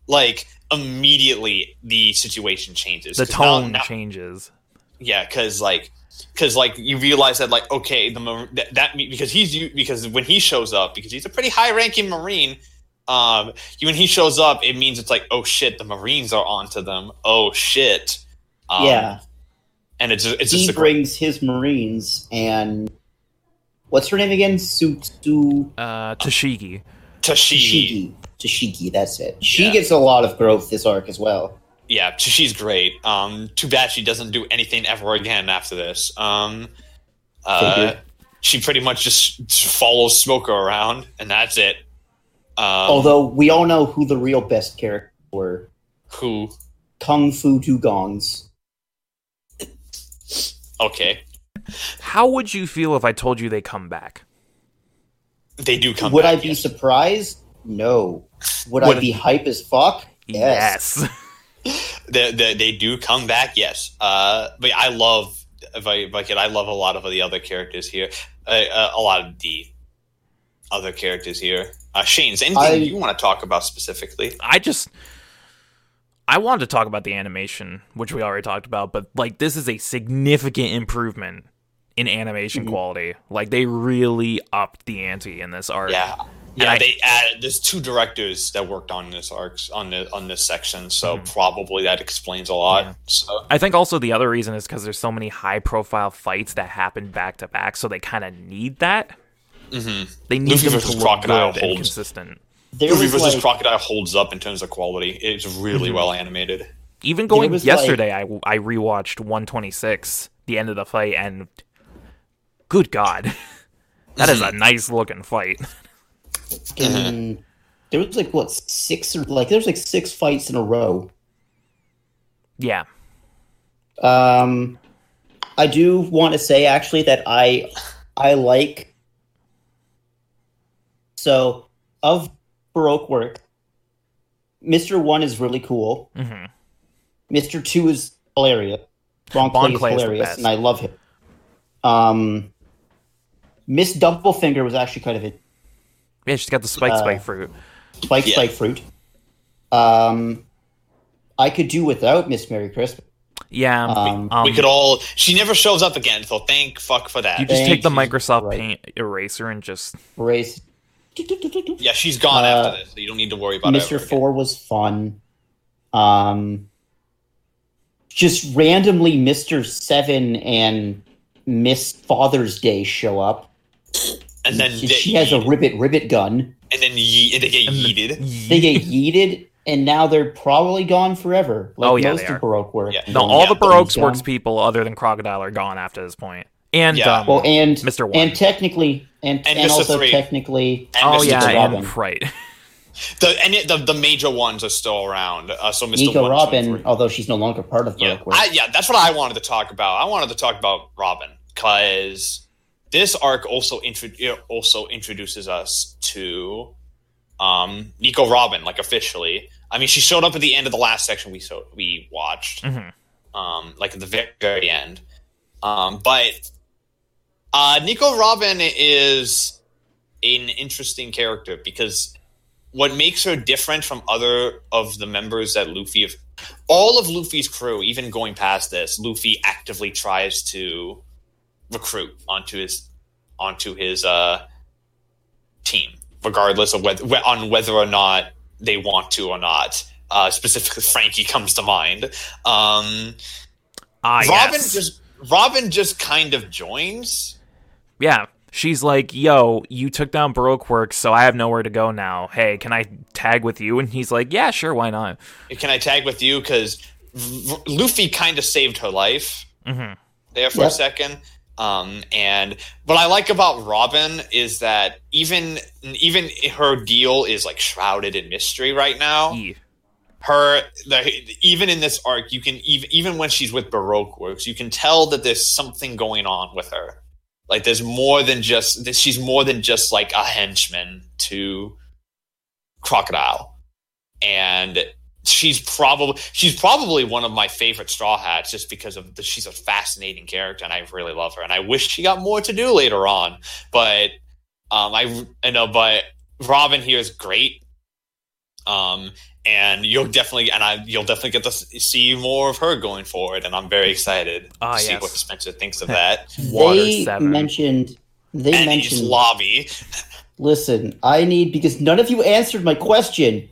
S1: like immediately the situation changes
S2: the tone
S1: now-
S2: changes.
S1: yeah, because like, because like you realize that like okay, the that, that because he's because when he shows up because he's a pretty high ranking Marine. Um, when he shows up, it means it's like oh shit, the Marines are onto them. Oh shit, um,
S5: yeah,
S1: and it's just, it's
S5: he
S1: just a great.
S5: brings his Marines and what's her name again? Su Su
S2: Uh, Tashigi.
S1: Tashi,
S5: Tashigi. Tashigi, that's it. She
S1: Yeah.
S5: gets a lot of growth this arc as well.
S1: yeah, Tashi's great. Um, too bad she doesn't do anything ever again after this. Um, uh, she pretty much just follows Smoker around, and that's it. Um,
S5: Although we all know who the real best characters were.
S1: who
S5: Kung Fu Dugongs.
S1: okay,
S2: How would you feel if I told you they come back?
S1: they do come. Back.
S5: Would
S1: back,
S5: I be
S1: yes.
S5: surprised? No. Would,
S1: Would-
S5: I be hype as fuck?
S2: Yes.
S1: they, they, they do come back, yes. Uh, but I love, if I, if I could, I love a lot of the other characters here. Uh, uh, a lot of the other characters here. Uh, Shane's anything
S5: I-
S1: you want to talk about specifically?
S2: I just I wanted to talk about the animation, which we already talked about, but like this is a significant improvement in animation quality. Like they really upped the ante in this arc.
S1: Yeah, yeah.
S2: I-
S1: they added. There's two directors that worked on this arcs on the on this section, so
S2: Mhm.
S1: probably that explains a lot.
S2: Yeah.
S1: So
S2: I think also the other reason is because there's so many high profile fights that happen back to back, so they kind of need that.
S1: Mhm.
S2: They need
S1: Luffy
S2: them
S1: versus
S2: to look
S1: Crocodile
S2: good and
S1: holds.
S2: consistent.
S5: There
S1: Luffy versus
S5: like,
S1: Crocodile holds up in terms of quality. It's really
S2: Mhm.
S1: well animated.
S2: Even going
S5: was,
S2: yesterday, I I rewatched 126, the end of the fight, and good god, that is a nice looking fight.
S5: Fucking- there was like what six or like there's like six fights in a row.
S2: Yeah,
S5: Um, I do want to say actually that I I like so of Baroque work. Mister One is really cool.
S2: hmm
S5: Mister Two is hilarious. Bon
S2: Bon
S5: Clay is
S2: Clay is
S5: hilarious, and I love him. Um, Miss Doublefinger was actually kind of a
S2: yeah. She's got the spike
S5: Uh,
S2: spike fruit.
S5: spike
S1: Yeah.
S5: spike fruit. Um, I could do without Miss Merry Christmas.
S2: Yeah,
S5: um,
S2: um,
S1: we could all. She never shows up again, so thank fuck for that.
S2: you just take the Microsoft
S5: Right.
S2: Paint eraser and just
S5: Race.
S1: Yeah, she's gone
S5: Uh,
S1: after this, so you don't need to worry about.
S5: Mr. Four was fun. Um, just randomly, Mr. Seven and Miss Father's Day show up.
S1: and then
S5: she, she has a ribbit ribbit gun.
S1: and then ye- they get
S2: and
S1: yeeted.
S5: They get yeeted, and now they're probably gone forever. Like
S2: Oh, yeah,
S5: most of. Baroque work.
S1: Yeah.
S2: no, all
S1: Yeah,
S2: the
S1: but
S2: Baroque's works people other than Crocodile are gone after this point. And
S1: Yeah.
S2: um,
S5: Well, and
S2: Mr. One.
S5: and technically, and
S1: And
S5: and, also
S1: Three.
S5: technically,
S1: And
S2: oh
S1: Mr.
S2: yeah,
S5: Robin.
S2: and right.
S1: The and it, the the major ones are still around. Uh, so Mr.
S5: Nico
S1: One,
S5: Robin,
S1: three.
S5: although she's no longer part of
S1: Yeah,
S5: Baroque work.
S1: I, yeah, that's what I wanted to talk about. I wanted to talk about Robin because this arc also intro- also introduces us to um, Nico Robin, like officially. I mean, she showed up at the end of the last section we so we watched,
S2: Mhm.
S1: um, like at the very, very end. Um, but uh, Nico Robin is an interesting character because what makes her different from other of the members that Luffy have all of Luffy's crew, even going past this, Luffy actively tries to recruit onto his onto his uh, team, regardless of whether on whether or not they want to or not. Uh, specifically, Frankie comes to mind. Um,
S2: Ah,
S1: Robin
S2: yes.
S1: just Robin just kind of joins.
S2: Yeah. She's like, yo, you took down Baroque Works, so I have nowhere to go now. Hey, can I tag with you? And he's like, yeah, sure, why not?
S1: Can I tag with you? Because Luffy kind of saved her life.
S2: hmm
S1: there for a second. Um, and what I like about Robin is that even even her deal is like shrouded in mystery right now.
S2: Yeah.
S1: Her the, even in this arc, you can even even when she's with Baroque Works, you can tell that there's something going on with her. Like there's more than just she's more than just like a henchman to Crocodile, and she's probably she's probably one of my favorite Straw Hats just because of the, she's a fascinating character and I really love her and I wish she got more to do later on. But um, I I know, but Robin here is great. Um, and you'll definitely and I you'll definitely get to see more of her going forward, and I'm very excited
S2: Ah,
S1: to see what Spencer thinks of that.
S2: Water
S5: they
S2: seven.
S5: mentioned they
S1: and
S5: mentioned
S1: lobby.
S5: Listen, I need because none of you answered my question.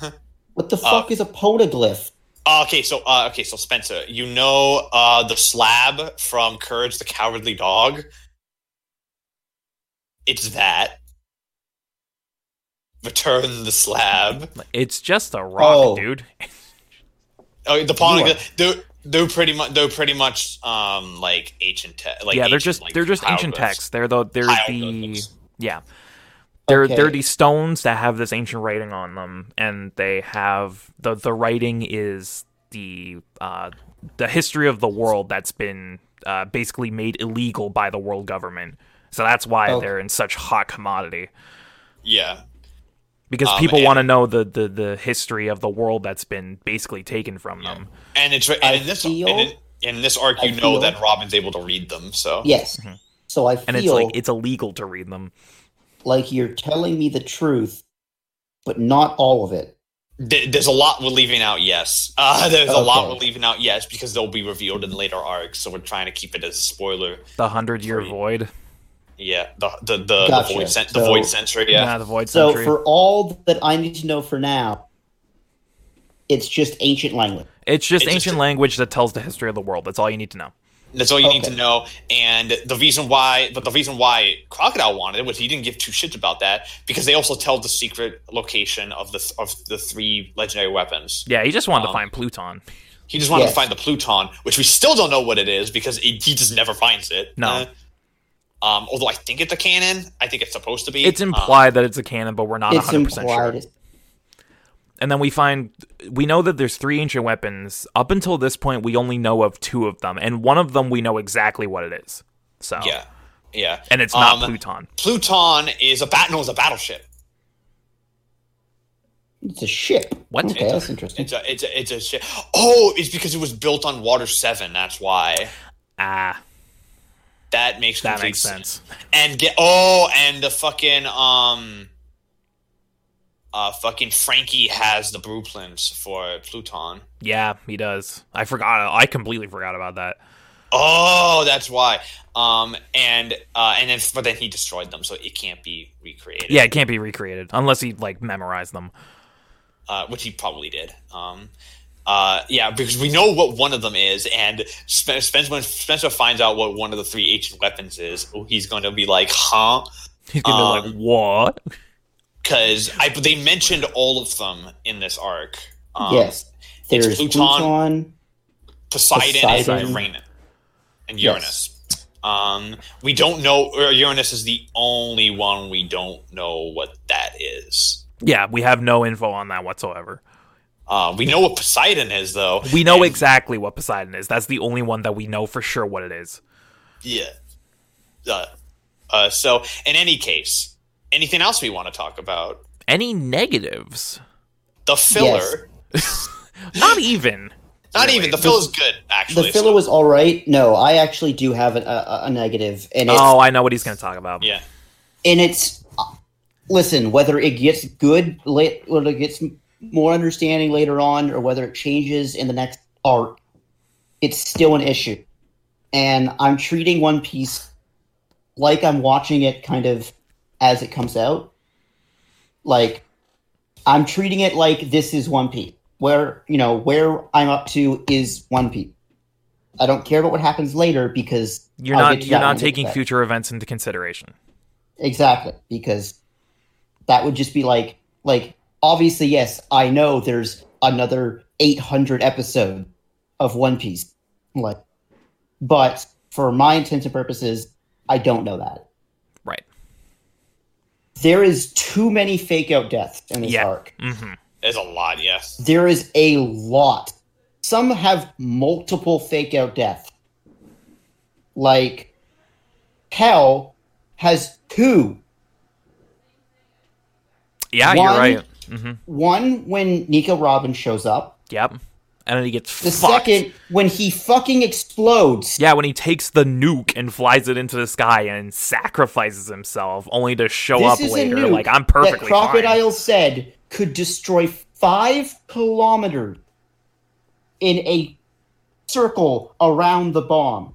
S5: What the fuck is a poneglyph?
S1: Uh, okay, so uh, okay, so Spencer, you know uh, the slab from Courage the Cowardly Dog. It's that. Return the slab.
S2: It's just a rock,
S5: Oh.
S2: dude.
S1: Oh, the
S5: You
S1: pawn.
S5: are-
S1: They're they're pretty much they're pretty much um like ancient te- like
S2: yeah, they're
S1: ancient,
S2: just
S1: like,
S2: they're just ancient
S1: hieroglyphs.
S2: texts. They're the they're the yeah. They're
S5: Okay.
S2: they're these stones that have this ancient writing on them, and they have the the writing is the uh, the history of the world that's been uh, basically made illegal by the world government. So that's why
S5: Okay.
S2: they're in such hot commodity
S1: Yeah,
S2: because
S1: Um,
S2: people want to know the, the the history of the world that's been basically taken from them.
S1: and it's and in this
S5: feel-
S1: and in, in this arc,
S5: I
S1: you know
S5: feel-
S1: that Robin's able to read them. So
S5: Yes. So I
S2: Mm-hmm. And it's like
S5: like,
S2: it's illegal to read them.
S5: Like you're telling me the truth, but not all of it.
S1: Th- there's a lot we're leaving out. Yes, uh, there's a lot we're leaving out. Yes, because they'll be revealed in later arcs. So we're trying to keep it as a spoiler.
S2: The hundred year
S1: Free.
S2: void.
S1: Yeah, the the the,
S5: Gotcha.
S1: the void cen- the void century. Yeah,
S2: Yeah, the void
S5: So
S2: century.
S5: for all that I need to know for now, it's just ancient language.
S2: It's just
S1: It's
S2: ancient
S1: a-
S2: language that tells the history of the world. That's all you need to know.
S1: That's all you need to know. And the reason why, but the reason why Crocodile wanted it was he didn't give two shits about that because they also tell the secret location of the of the three legendary weapons.
S2: Yeah, he just wanted to
S1: Um,
S2: find Pluton.
S1: He just wanted
S5: Yes.
S1: to find the Pluton, which we still don't know what it is because he, he just never finds it.
S2: No.
S1: Uh, Um, although I think it's a canon, I think it's supposed to be.
S2: It's
S1: Um,
S2: implied that it's a canon, but we're not
S5: it's
S2: 100% sure.
S5: implied.
S2: And then we find we know that there's three ancient weapons. Up until this point, we only know of two of them, and one of them we know exactly what it is. So
S1: yeah, yeah.
S2: and it's not
S1: Um,
S2: Pluton.
S1: Pluton is a bat. No, it's a battleship.
S5: It's a ship.
S2: What?
S5: Okay, that's interesting.
S1: It's a it's a it's a ship. Oh, it's because it was built on Water Seven. That's why.
S2: Ah,
S1: That makes
S2: that makes sense.
S1: And get oh, and the fucking um, uh, fucking Frankie has the blueprints for Pluton.
S2: Yeah, he does. I forgot. I completely forgot about that.
S1: Oh, that's why. Um, and uh, and then but then he destroyed them, so it can't be recreated.
S2: Yeah, it can't be recreated unless he like memorized them.
S1: uh, which he probably did. Um, uh, yeah, because we know what one of them is, and Spencer, when Spencer finds out what one of the three ancient weapons is, he's going to be like, "Huh?"
S2: He's gonna be
S1: Um,
S2: like, "What?"
S1: Because I they mentioned all of them in this arc. Um,
S5: yes. There's
S1: Pluton,
S5: Pluton.
S1: Poseidon,
S5: Poseidon.
S1: and Uranus, and Uranus. Um, we don't know. Uranus is the only one we don't know what that is.
S2: Yeah, we have no info on that whatsoever.
S1: Uh, we know what Poseidon is, though.
S2: We know
S1: and-
S2: exactly what Poseidon is. That's the only one that we know for sure what it is.
S1: Yeah. Uh, uh, so, in any case, anything else we want to talk about?
S2: Any negatives?
S1: The filler.
S2: Not even.
S1: Not
S2: Really?
S1: even. The filler's good, actually.
S5: The filler was all right. No, I actually do have a, a, a negative, and it's
S2: Oh, I know what he's going to talk about.
S1: Yeah.
S5: and it's listen whether it gets good late, whether it gets more understanding later on, or whether it changes in the next arc, it's still an issue. And I'm treating One Piece like I'm watching it kind of as it comes out. Like I'm treating it like this is One Piece. Where you know where I'm up to is One Piece. I don't care about what happens later because
S2: You're
S5: I'll
S2: not you're not
S5: when we get
S2: taking future events into consideration.
S5: Exactly, because that would just be like like obviously yes, I know there's another 800 episode of One Piece. Like but for my intents and purposes, I don't know that.
S2: Right.
S5: There is too many fake out deaths in this
S2: Yeah.
S5: arc.
S2: hmm
S1: There's a lot, yes.
S5: There is a lot. Some have multiple fake out deaths. Like Pell has two
S2: Yeah,
S5: One-
S2: you're right. Hmm
S5: One when Nico Robbins shows up.
S2: Yep. And then he gets
S5: The
S2: fucked.
S5: second when he fucking explodes.
S2: Yeah, when he takes the nuke and flies it into the sky and sacrifices himself, only to show
S5: This
S2: up
S5: is a
S2: later. Like I'm perfectly
S5: that Crocodile
S2: fine.
S5: said could destroy five kilometers in a circle around the bomb.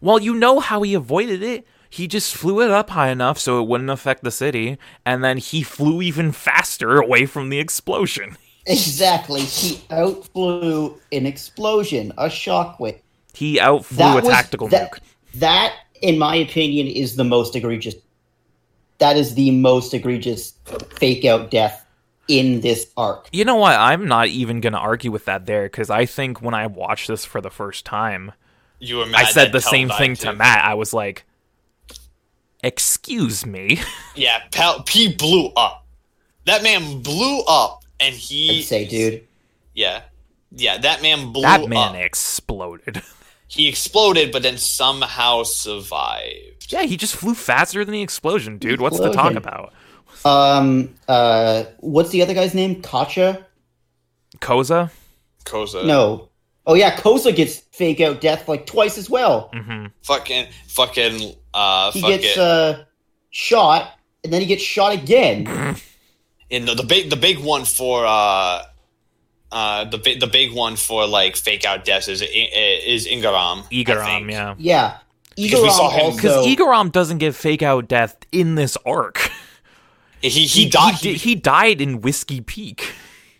S2: Well, you know how he avoided it. He just flew it up high enough so it wouldn't affect the city, and then he flew even faster away from the explosion.
S5: Exactly. He outflew an explosion, a shockwave.
S2: He outflew
S5: That
S2: a
S5: was-
S2: tactical
S5: that,
S2: nuke.
S5: That, in my opinion, is the most egregious. That is the most egregious fake out death in this arc.
S2: You know what? I'm not even going to argue with that there because I think when I watched this for the first time,
S1: You were
S2: I said the same thing
S1: too.
S2: to Matt. I was like, "Excuse me."
S1: Yeah, Pell, he blew up. That man blew up, and he.
S5: I'd say, dude.
S1: Yeah. Yeah, that man blew
S2: that man
S1: up.
S2: exploded.
S1: He exploded, but then somehow survived.
S2: yeah, he just flew faster than the explosion, dude. What's to talk about?
S5: Um, uh, what's the other guy's name? Kacha?
S2: Koza?
S1: Koza.
S5: No. Oh yeah, Koza gets fake out death like twice as well.
S2: hmm
S1: Fucking, fucking, uh,
S5: He gets uh shot, and then he gets shot again.
S1: in the, the big the big one for uh uh the big the big one for like fake out deaths is is Ingaram. I
S2: Igaram, yeah.
S5: Yeah.
S1: Because we
S5: Igaram
S1: saw him-
S2: Because Igaram doesn't get fake out death in this arc.
S1: He he, died.
S2: He, he died in Whiskey Peak.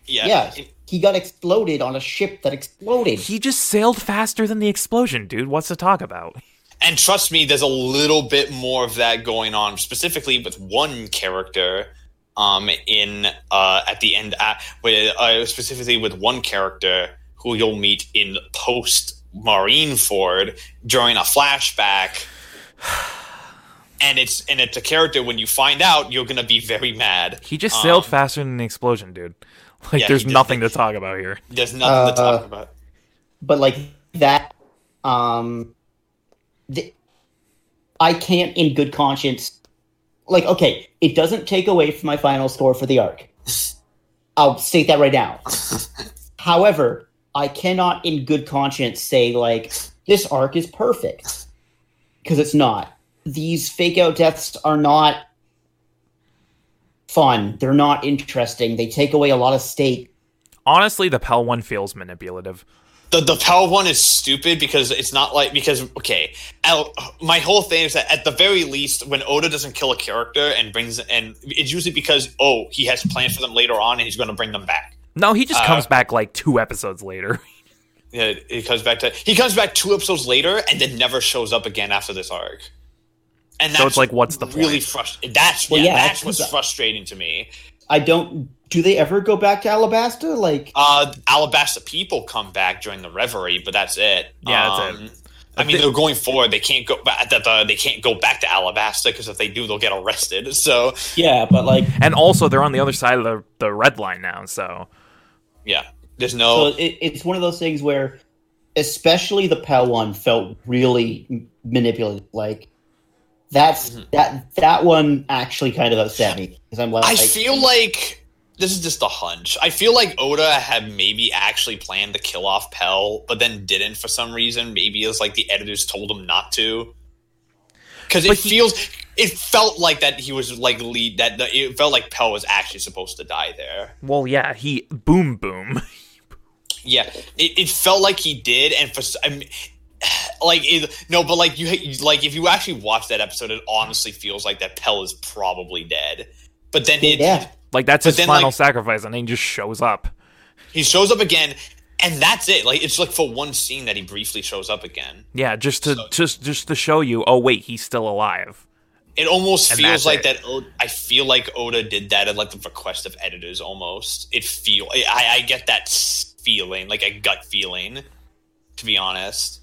S1: yeah.
S5: yeah, he got exploded on a ship that exploded.
S2: He just sailed faster than the explosion, dude. What's to talk about?
S1: And trust me, there's a little bit more of that going on, specifically with one character. Um, in uh, at the end, uh, with, uh, specifically with one character who you'll meet in post Marineford during a flashback. and it's and it's a character when you find out you're gonna be very mad.
S2: He just sailed
S1: Um,
S2: faster than an explosion, dude. Like,
S1: Yeah,
S2: there's nothing to talk about here.
S1: There's nothing to
S5: Uh,
S1: talk about.
S5: but like that um th- i can't in good conscience like okay it doesn't take away from my final score for the arc. I'll state that right now. However i cannot in good conscience say like this arc is perfect because it's not. These fake out deaths are not fun. They're not interesting. They take away a lot of stake
S2: Honestly, the Pell one feels manipulative.
S1: The the power one is stupid because it's not like because okay I'll- my whole thing is that at the very least when oda doesn't kill a character and brings and it's usually because oh he has plans for them later on and he's going to bring them back
S2: No, he just
S1: Uh,
S2: comes back like two episodes later.
S1: yeah he comes back to he comes back two episodes later and then never shows up again after this arc and that's
S2: So it's like, what's the
S1: really frustrating that's
S5: Well,
S1: yeah,
S5: yeah,
S1: that's what's frustrating to me
S5: I don't. Do they ever go back to Alabasta? Like,
S1: uh alabasta people come back during the reverie but that's it
S2: Yeah, that's
S1: Um, I mean, they're going forward. They can't go back. The, the, they can't go back to Alabasta because if they do, they'll get arrested. So
S5: yeah, but like,
S2: And also, they're on the other side of the, the red line now, so.
S1: yeah, there's
S5: so
S1: no.
S5: it, it's one of those things where, especially the Pell one felt really m- manipulative. Like, that's
S1: Mm-hmm.
S5: that that one actually kind of upset me because I'm like,
S1: I feel like this is just a hunch. I feel like Oda had maybe actually planned to kill off Pell, but then didn't for some reason. Maybe it was like the editors told him not to. Because it
S2: he-
S1: feels, it felt like that he was like lead that the, it felt like Pell was actually supposed to die there.
S2: Well, yeah, he. Boom, boom.
S1: Yeah, it, it felt like he did, and for s- I mean, like it, no, but like you like if you actually watch that episode, it honestly feels like that Pell is probably dead. But then it,
S5: yeah,
S2: Like, that's
S1: But
S2: his
S1: then,
S2: final
S1: like-
S2: sacrifice, and then he just shows up.
S1: he shows up again, and that's it. Like it's like for one scene that he briefly shows up again.
S2: Yeah, just to
S1: So-
S2: just just to show you, oh wait, he's still alive.
S1: It almost
S2: And
S1: feels like
S2: it.
S1: that. O- I feel like Oda did that at like the request of editors. Almost, it feel. I, I get that feeling, like a gut feeling. To be honest,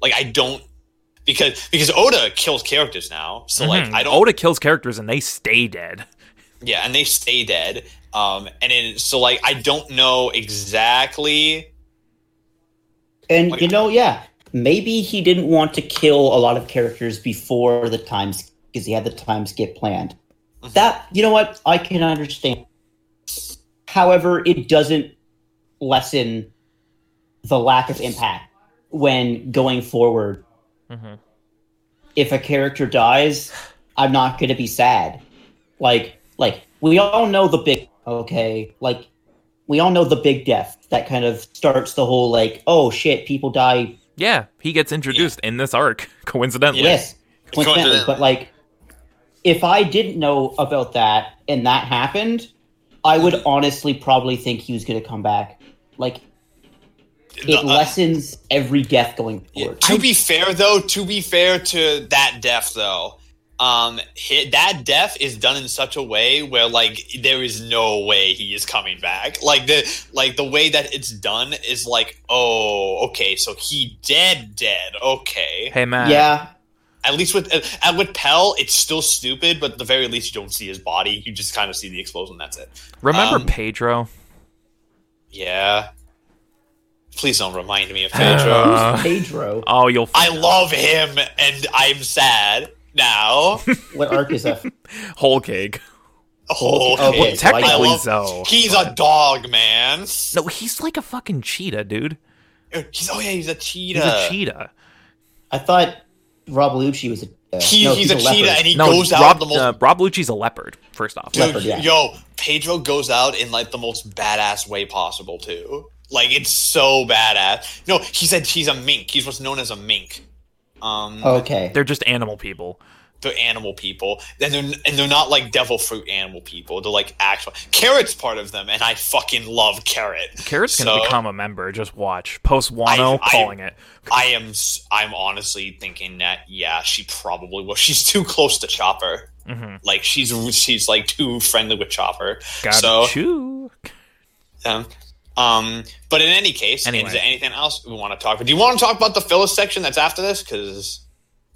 S1: like I don't because because Oda kills characters now. So like
S2: Mhm.
S1: I don't.
S2: Oda kills characters and they stay dead.
S1: Yeah, and they stay dead. Um, and it, so like I don't know exactly.
S5: and
S1: Like-
S5: you know, yeah, maybe he didn't want to kill a lot of characters before the times because he had the time skip planned.
S1: Mm-hmm.
S5: That you know what I can understand. However, it doesn't lessen the lack of impact when going forward.
S2: Mhm.
S5: If a character dies, I'm not going to be sad. Like, like we all know the big okay, like we all know the big death that kind of starts the whole like, oh shit, people die.
S2: Yeah, he gets introduced in this arc, coincidentally.
S5: Yes, coincidentally,
S1: Coincidentally.
S5: but like, if I didn't know about that and that happened, I would honestly probably think he was going to come back. Like, it
S1: the- uh,
S5: lessens every death going
S1: Yeah,
S5: forward.
S1: to be fair, though, to be fair to that death, though, um, hi that death is done in such a way where like there is no way he is coming back. Like the like the way that it's done is like, oh, okay, so he dead, dead. Okay,
S2: Hey man
S5: yeah,
S1: at least with at with Pell, it's still stupid, but at the very least, you don't see his body. You just kind of see the explosion. That's it.
S2: Remember
S1: Um,
S2: Pedro?
S1: Yeah. Please don't remind me of Pedro.
S2: Uh,
S5: Pedro.
S2: oh, you'll.
S1: I love him, and I'm sad now.
S5: what arc is that?
S2: whole cake.
S1: Oh,
S5: Okay,
S1: okay.
S5: so
S2: Technically,
S1: love-
S2: so.
S1: He's a dog, man.
S2: No, he's like a fucking cheetah, dude.
S1: He's oh yeah, he's a cheetah.
S2: He's a cheetah.
S5: I thought Rob Lucci was a. Uh,
S1: He,
S5: no,
S1: he's, a, cheetah,
S5: leopard.
S1: and he
S2: No,
S1: goes out the most.
S2: uh, Rob Lucci's a leopard. First off,
S1: dude,
S5: leopard, yeah.
S1: Yo, Pedro goes out in like the most badass way possible too. Like it's so badass. No, he said he's a mink. He's what's known as a mink. Um,
S5: Okay.
S2: they're just animal people.
S1: they're animal people, and they're and they're not like devil fruit animal people. They're like actual. Carrot's part of them, and I fucking love Carrot.
S2: Carrot's gonna become a member. Just watch. Post Wano
S1: I- I-
S2: calling it.
S1: I am s- I'm honestly thinking that yeah, she probably will. She's too close to Chopper.
S2: Mhm.
S1: Like she's she's like too friendly with Chopper.
S2: Gotta
S1: so
S2: chew.
S1: um, um, but in any case,
S2: Anyway.
S1: is there anything else we want to talk about? Do you want to talk about the filler section that's after this? Because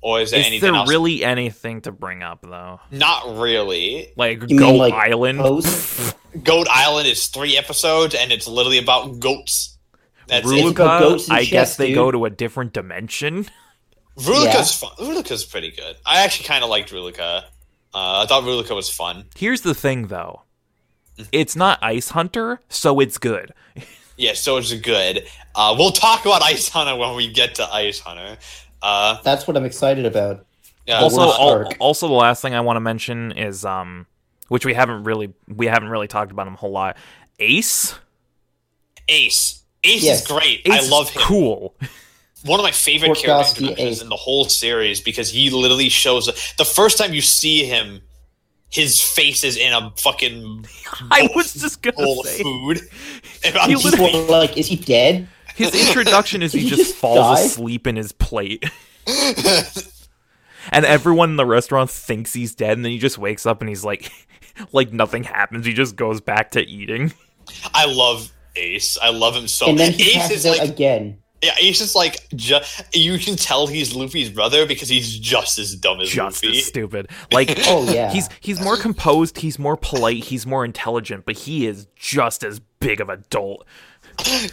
S1: or is there
S2: Is
S1: anything
S2: there
S1: else?
S2: really anything to bring up though?
S1: Not really.
S2: Like
S5: You mean,
S2: Goat
S5: like,
S2: Island?
S1: Goat Island is three episodes, and it's literally about goats. That's
S5: It's
S1: it.
S5: about goats and
S2: I guess they
S5: dude.
S2: go to a different dimension.
S1: Ruluka's fun. Ruluka's pretty good. I actually kind of liked Ruluka. Uh, I thought Ruluka was fun.
S2: Here's the thing though. It's not Ice Hunter, so it's good.
S1: Yeah, so it's good. Uh, we'll talk about Ice Hunter when we get to Ice Hunter. Uh,
S5: That's what I'm excited about.
S1: yeah,
S2: also,
S5: worst
S2: al- also the last thing I want to mention is um, which we haven't really we haven't really talked about him a whole lot. Ace,
S1: Ace. Ace
S5: Yes.
S1: is great.
S2: Ace
S1: I
S2: is
S1: love him.
S2: cool.
S1: One of my favorite
S5: Swarovski
S1: character introductions
S5: Ace.
S1: in the whole series because he literally shows the first time you see him, his face is in a fucking
S2: I was just gonna
S1: bowl of
S2: say
S1: food. And I'm
S2: He
S1: just-
S2: literally-
S5: like, is he dead?
S2: his introduction is he,
S5: he
S2: just
S5: just
S2: falls
S5: die?
S2: asleep in his plate. and everyone in the restaurant thinks he's dead, and then he just wakes up and he's like, like nothing happens. He just goes back to eating.
S1: I love Ace. I love him so. Much.
S5: And then he
S1: Ace
S5: passes
S1: is
S5: out
S1: like
S5: again.
S1: Yeah, Ace is like ju- you can tell he's Luffy's brother because he's just as dumb as
S2: Just
S1: Luffy.
S2: as stupid. Like,
S5: Oh yeah.
S2: he's he's more composed, he's more polite, he's more intelligent, but he is just as big of a dolt.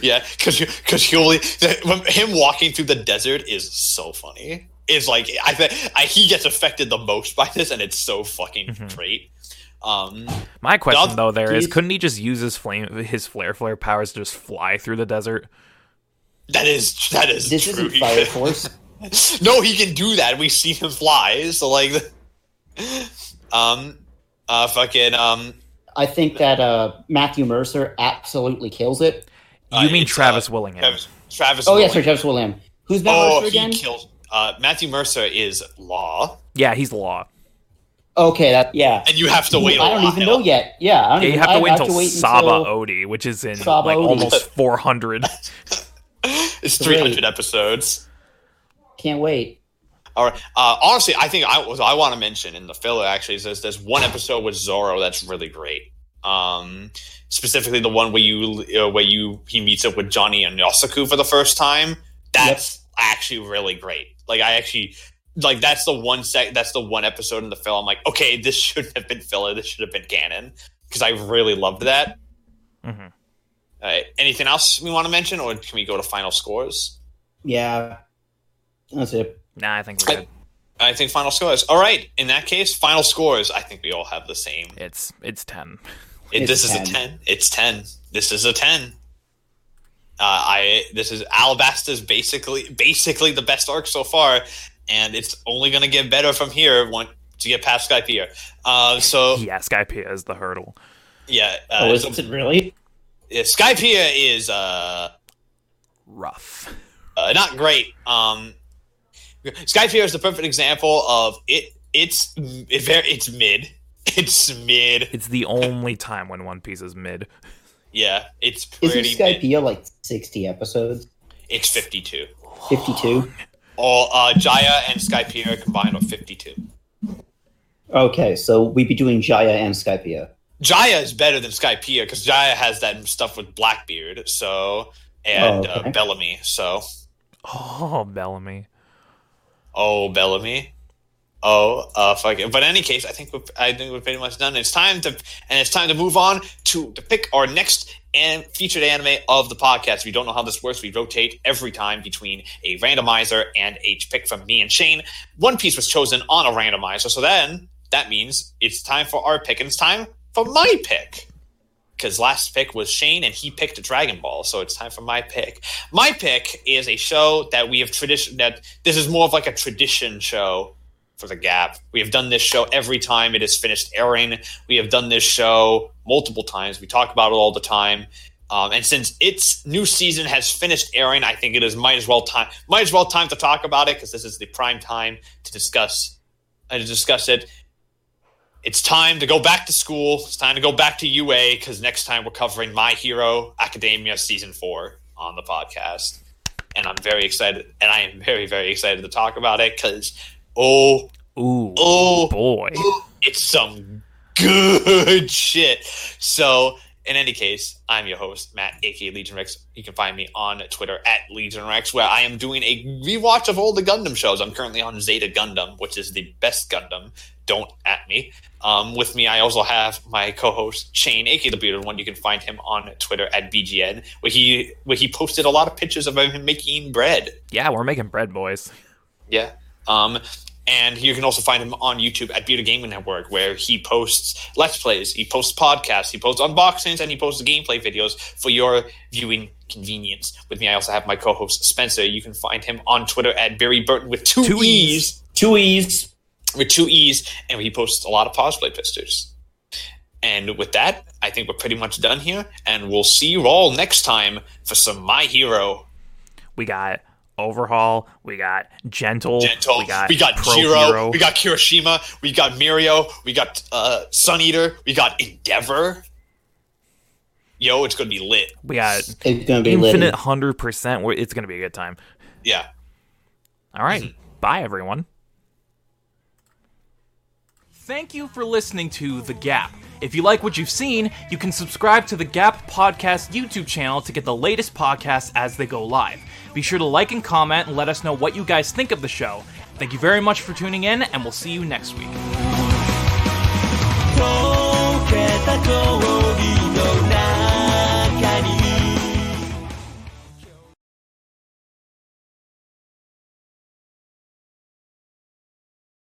S1: Yeah, because because he'll him walking through the desert is so funny. It's like I think he gets affected the most by this, and it's so fucking
S2: Mm-hmm.
S1: great. Um,
S2: My question
S1: Dog-
S2: though there is,
S5: He's-
S2: couldn't he just use his flame his flare flare powers to just fly through the desert?
S1: That is that is
S5: this
S1: true.
S5: isn't Fire Force.
S1: no, he can do that. We've seen him fly. So like, um, uh, fucking um,
S5: I think that uh, Matthew Mercer absolutely kills it.
S2: You
S1: Uh,
S2: mean Travis
S1: uh,
S2: Willingham?
S1: Travis. Travis
S5: Oh yeah,
S1: Willingham.
S5: sorry, Travis William. Who's Matt
S1: Oh,
S5: Mercer
S1: he
S5: again?
S1: kills. Uh, Matthew Mercer is Law,
S2: Yeah, he's law.
S5: Okay, that yeah.
S1: and you have to wait.
S5: I don't
S1: while.
S5: even know yet. Yeah, I don't
S2: Yeah, you
S5: even,
S2: have to
S5: I
S2: wait
S5: have
S2: until
S5: to wait
S2: Saba
S5: until
S2: Odie, which is in
S5: Saba
S2: like
S5: Odie.
S2: almost 400.
S1: It's
S5: Great.
S1: 300 episodes.
S5: Can't wait.
S1: All right. Uh, honestly, I think I was I want to mention in the filler actually is there's, there's one episode with Zoro that's really great. Um, specifically the one where you uh, where you he meets up with Johnny and Yosaku for the first time. That's actually really great. Like I actually like that's the one sec that's the one episode in the film. I'm like, okay, this shouldn't have been filler. This should have been canon because I really loved that.
S2: Mhm.
S1: All right. Anything else we want to mention, or can we go to final scores?
S5: Yeah, that's it.
S2: Nah, I think we're good.
S1: I think final scores. All right. In that case, final scores. I think we all have the same.
S2: It's it's 10.
S1: It,
S5: It's
S1: this is
S5: 10.
S1: a ten. It's ten. This is a ten. Uh, I this is Alabasta's basically basically the best arc so far, and it's only going to get better from here once you get past Skypiea. Uh, so
S2: Yeah, Skypiea is the hurdle.
S1: yeah, uh,
S5: oh, is
S1: so-
S5: it really?
S1: Yeah, Skypiea is uh,
S2: Rough.
S1: uh, not great. Um, Skypiea is the perfect example of it. It's it very it's mid. It's mid.
S2: It's the only time when One Piece is mid.
S1: Yeah, it's
S5: Isn't
S1: pretty. mid.
S5: Skypiea like sixty episodes?
S1: It's fifty two.
S5: Fifty-two.
S1: All uh, Jaya and Skypiea combined are 52.
S5: Okay, so we'd be doing Jaya and Skypiea.
S1: Jaya is better than Skypiea because Jaya has that stuff with Blackbeard, so and
S5: Oh, okay.
S1: uh, Bellamy. So,
S2: Oh, Bellamy.
S1: oh Bellamy, oh uh, fuck it. But in any case, I think we're, I think we're pretty much done. It's time to and it's time to move on to to pick our next and featured anime of the podcast. If you don't know how this works, we rotate every time between a randomizer and a pick from me and Shane. One Piece was chosen on a randomizer, so then that means it's time for our pick, and it's time for my pick. Because last pick was Shane, and he picked a Dragon Ball, so it's time for my pick. My pick is a show that we have tradition. That this is more of like a tradition show for the G.A.P. We have done this show every time it is finished airing. We have done this show multiple times. We talk about it all the time. Um, and since its new season has finished airing, I think it is might as well time might as well time to talk about it because this is the prime time to discuss uh, to discuss it. It's time to go back to school. It's time to go back to UA because next time we're covering My Hero Academia season four on the podcast, and I'm very excited. And I am very very excited to talk about it because oh
S2: Ooh,
S1: oh
S2: boy.
S1: it's some good shit. So in any case, I'm your host, Matt, aka Legion Rex. You can find me on Twitter at Legion Rex, where I am doing a rewatch of all the Gundam shows. I'm currently on Zeta Gundam, which is the best Gundam. Don't at me. Um, with me, I also have my co-host Shane, aka the Bearded One. You can find him on Twitter at BGN, where he where he posted a lot of pictures of him making bread.
S2: Yeah, we're making bread, boys.
S1: Yeah. Um, and you can also find him on YouTube at Bearded Gaming Network, where he posts Let's Plays, he posts podcasts, he posts unboxings, and he posts gameplay videos for your viewing convenience. With me, I also have my co-host Spencer. You can find him on Twitter at Barry Burton with two,
S2: Two
S1: E's,
S2: E's.
S3: Two E's.
S1: with two E's, and he posts a lot of cosplay pictures. And with that, I think we're pretty much done here, and we'll see you all next time for some My Hero.
S2: We got Overhaul, we got Gentle,
S1: Gentle.
S2: we got,
S1: we got
S2: Pro
S1: Jiro.
S2: Hero.
S1: We got Kirishima. We got Mirio. We got uh, Sun Eater. We got Endeavor. Yo, it's gonna be lit.
S2: we got
S3: It's gonna be
S2: Infinite hundred percent. It's gonna be a good time.
S1: Yeah.
S2: All right, bye everyone.
S6: Thank you for listening to The Gap. If you like what you've seen, you can subscribe to the Gap Podcast YouTube channel to get the latest podcasts as they go live. Be sure to like and comment and let us know what you guys think of the show. Thank you very much for tuning in, and we'll see you next week.